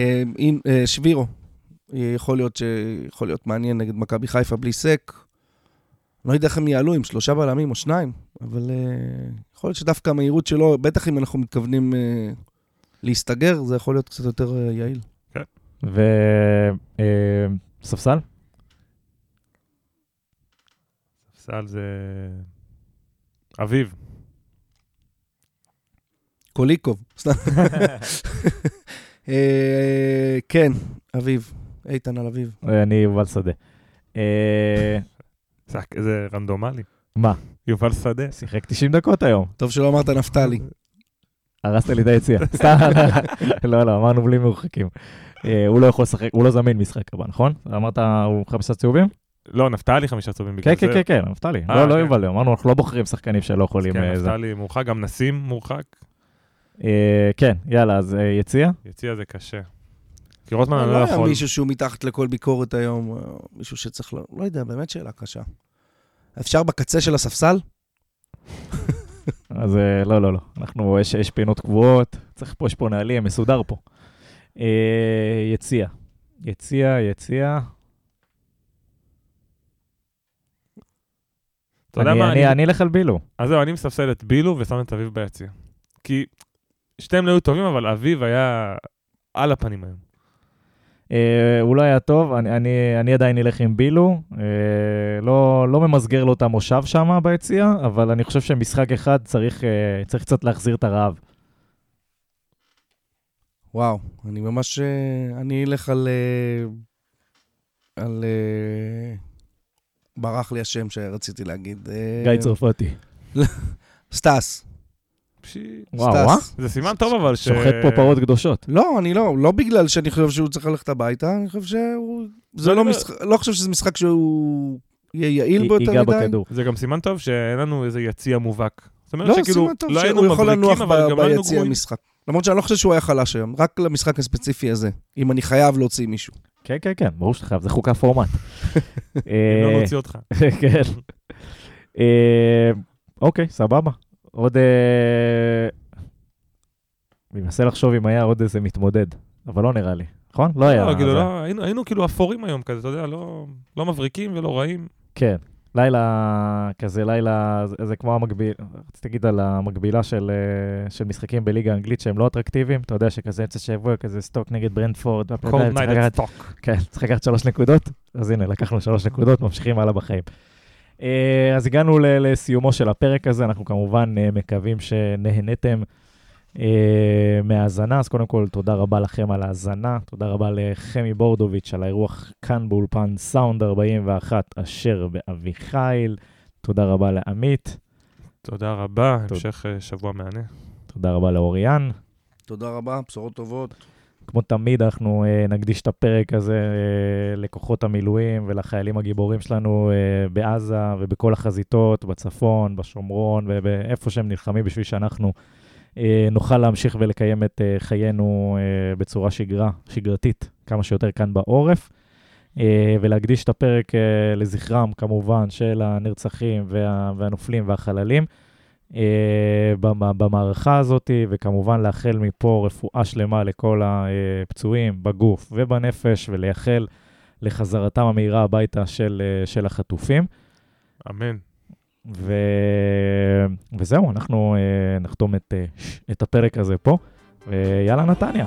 שבירו. יכול להיות ש... יכול להיות מעניין נגד מכבי חיפה בלי סק. לא יודע איך הם יעלו, עם שלושה בלמים או שניים, אבל יכול להיות שדווקא המהירות שלו, בטח אם אנחנו מתכוונים להסתגר, זה יכול להיות קצת יותר יעיל. וספסל? סל זה... אביב. קוליקוב. סתם. אה, כן, אביב. איתן על אביב. אני יובל שדה. אה, זה- זה רנדומלי. מה? יובל שדה. שיחק 90 דקות היום. טוב שלא אמרת נפתלי. הרסת לי את היציאה. סתם, לא, לא, אמרנו בלי מורחקים. אה, הוא לא יכול לשחק, הוא לא זמין משחק הבא, נכון? אמרת, הוא חמישה צהובים? לא, נפתלי חמישה צהובים בגלל כן, זה. כן, כן, כן, נפתלי. אה, לא, לא. יובל, אמרנו, אנחנו לא בוחרים שחקנים שלא יכולים... כן, אה. נפתלי מורחק, גם נסים מורחק. כן, יאללה, אז אה, יציאה? יציע זה קשה. כי רוטמן לא לא היה יכול. מישהו שהוא מתחת לכל ביקורת היום, מישהו שצריך, לא לא יודע, באמת שאלה קשה. אפשר בקצה של הספסל? אז אה, לא, לא, לא. אנחנו, יש, יש פינות קבועות, צריך פה, יש פה נהלים, מסודר פה. יציאה. יציאה, יציאה. אתה יודע מה, אני אני- אני אלך על בילו. אז זהו, אני מספסל את בילו ושם את אביב ביציע. כי שתיהם לא היו טובים, אבל אביב היה על הפנים היום. אה, הוא לא היה טוב, אני, אני, אני עדיין אלך עם בילו. אה, לא, לא ממסגר לו את המושב שם ביציע, אבל אני חושב שמשחק אחד צריך, אה, צריך קצת להחזיר את הרעב. וואו, אני ממש... אה, אני אלך על... אה, על... ברח לי השם שרציתי להגיד. גיא צרפתי. סטס. וואו, סטס. אה? זה סימן טוב אבל ש... שוחט פה פרות קדושות. לא, אני לא, לא בגלל שאני חושב שהוא צריך ללכת הביתה, אני חושב שהוא... זה אני לא אומר- משחק, לא חושב שזה משחק שהוא יהיה יעיל בו יותר ייגע מדי. בכדור. זה גם סימן טוב שאין לנו איזה יציע מובהק. זאת אומרת לא, שכאילו, סימן טוב לא היינו שהוא יכול לנוח מבריקים, אבל גם לא היינו ביציע גרועים. המשחק. למרות שאני לא חושב שהוא היה חלש היום, רק למשחק הספציפי הזה, אם אני חייב להוציא מישהו. כן, כן, כן, ברור שאתה חייב, זה חוקה פורמט. אם אה, לא נוציא אותך. כן. אה, אוקיי, סבבה. עוד... אה, אני מנסה לחשוב אם היה עוד איזה מתמודד, אבל לא נראה לי, נכון? לא היה. לא, כאילו, לא, היינו- היינו כאילו אפורים היום כזה, אתה יודע, לא לא מבריקים ולא רעים. כן. לילה, כזה לילה, זה, זה כמו המקביל, רציתי להגיד על המקבילה של, אה, של משחקים בליגה האנגלית שהם לא אטרקטיביים, אתה יודע שכזה אמצע שבוע, כזה סטוק נגד ברנדפורד, לקחת- at stock. כן, צריך לקחת שלוש נקודות, אז הנה, לקחנו שלוש נקודות, ממשיכים הלאה בחיים. אה, אז הגענו לסיומו של הפרק הזה, אנחנו כמובן אה, מקווים שנהניתם אה, מהאזנה, אז קודם כל תודה רבה לכם על ההאזנה, תודה רבה לחמי בורדוביץ' על האירוח כאן באולפן סאונד 41 אשר באביחיל, תודה רבה לעמית, תודה רבה. המשך שבוע מהנה. תודה רבה לאוריאן. תודה רבה, בשורות טובות. כמו תמיד, אנחנו אה, נקדיש את הפרק הזה אה, לכוחות המילואים ולחיילים הגיבורים שלנו אה, בעזה ובכל החזיתות, בצפון, בשומרון ואיפה שהם נלחמים בשביל שאנחנו אה, נוכל להמשיך ולקיים את אה, חיינו אה, בצורה שגרה, שגרתית, כמה שיותר כאן בעורף. אה, ולהקדיש את הפרק אה, לזכרם, כמובן, של הנרצחים וה, והנופלים והחללים. אה, במ- במערכה הזאת, וכמובן לאחל מפה רפואה שלמה לכל הפצועים בגוף ובנפש, ולייחל לחזרתם המהירה הביתה של, אה, של החטופים. אמן. ו... וזהו, אנחנו אה, נחתום את, את הפרק הזה פה, ויאללה נתניה.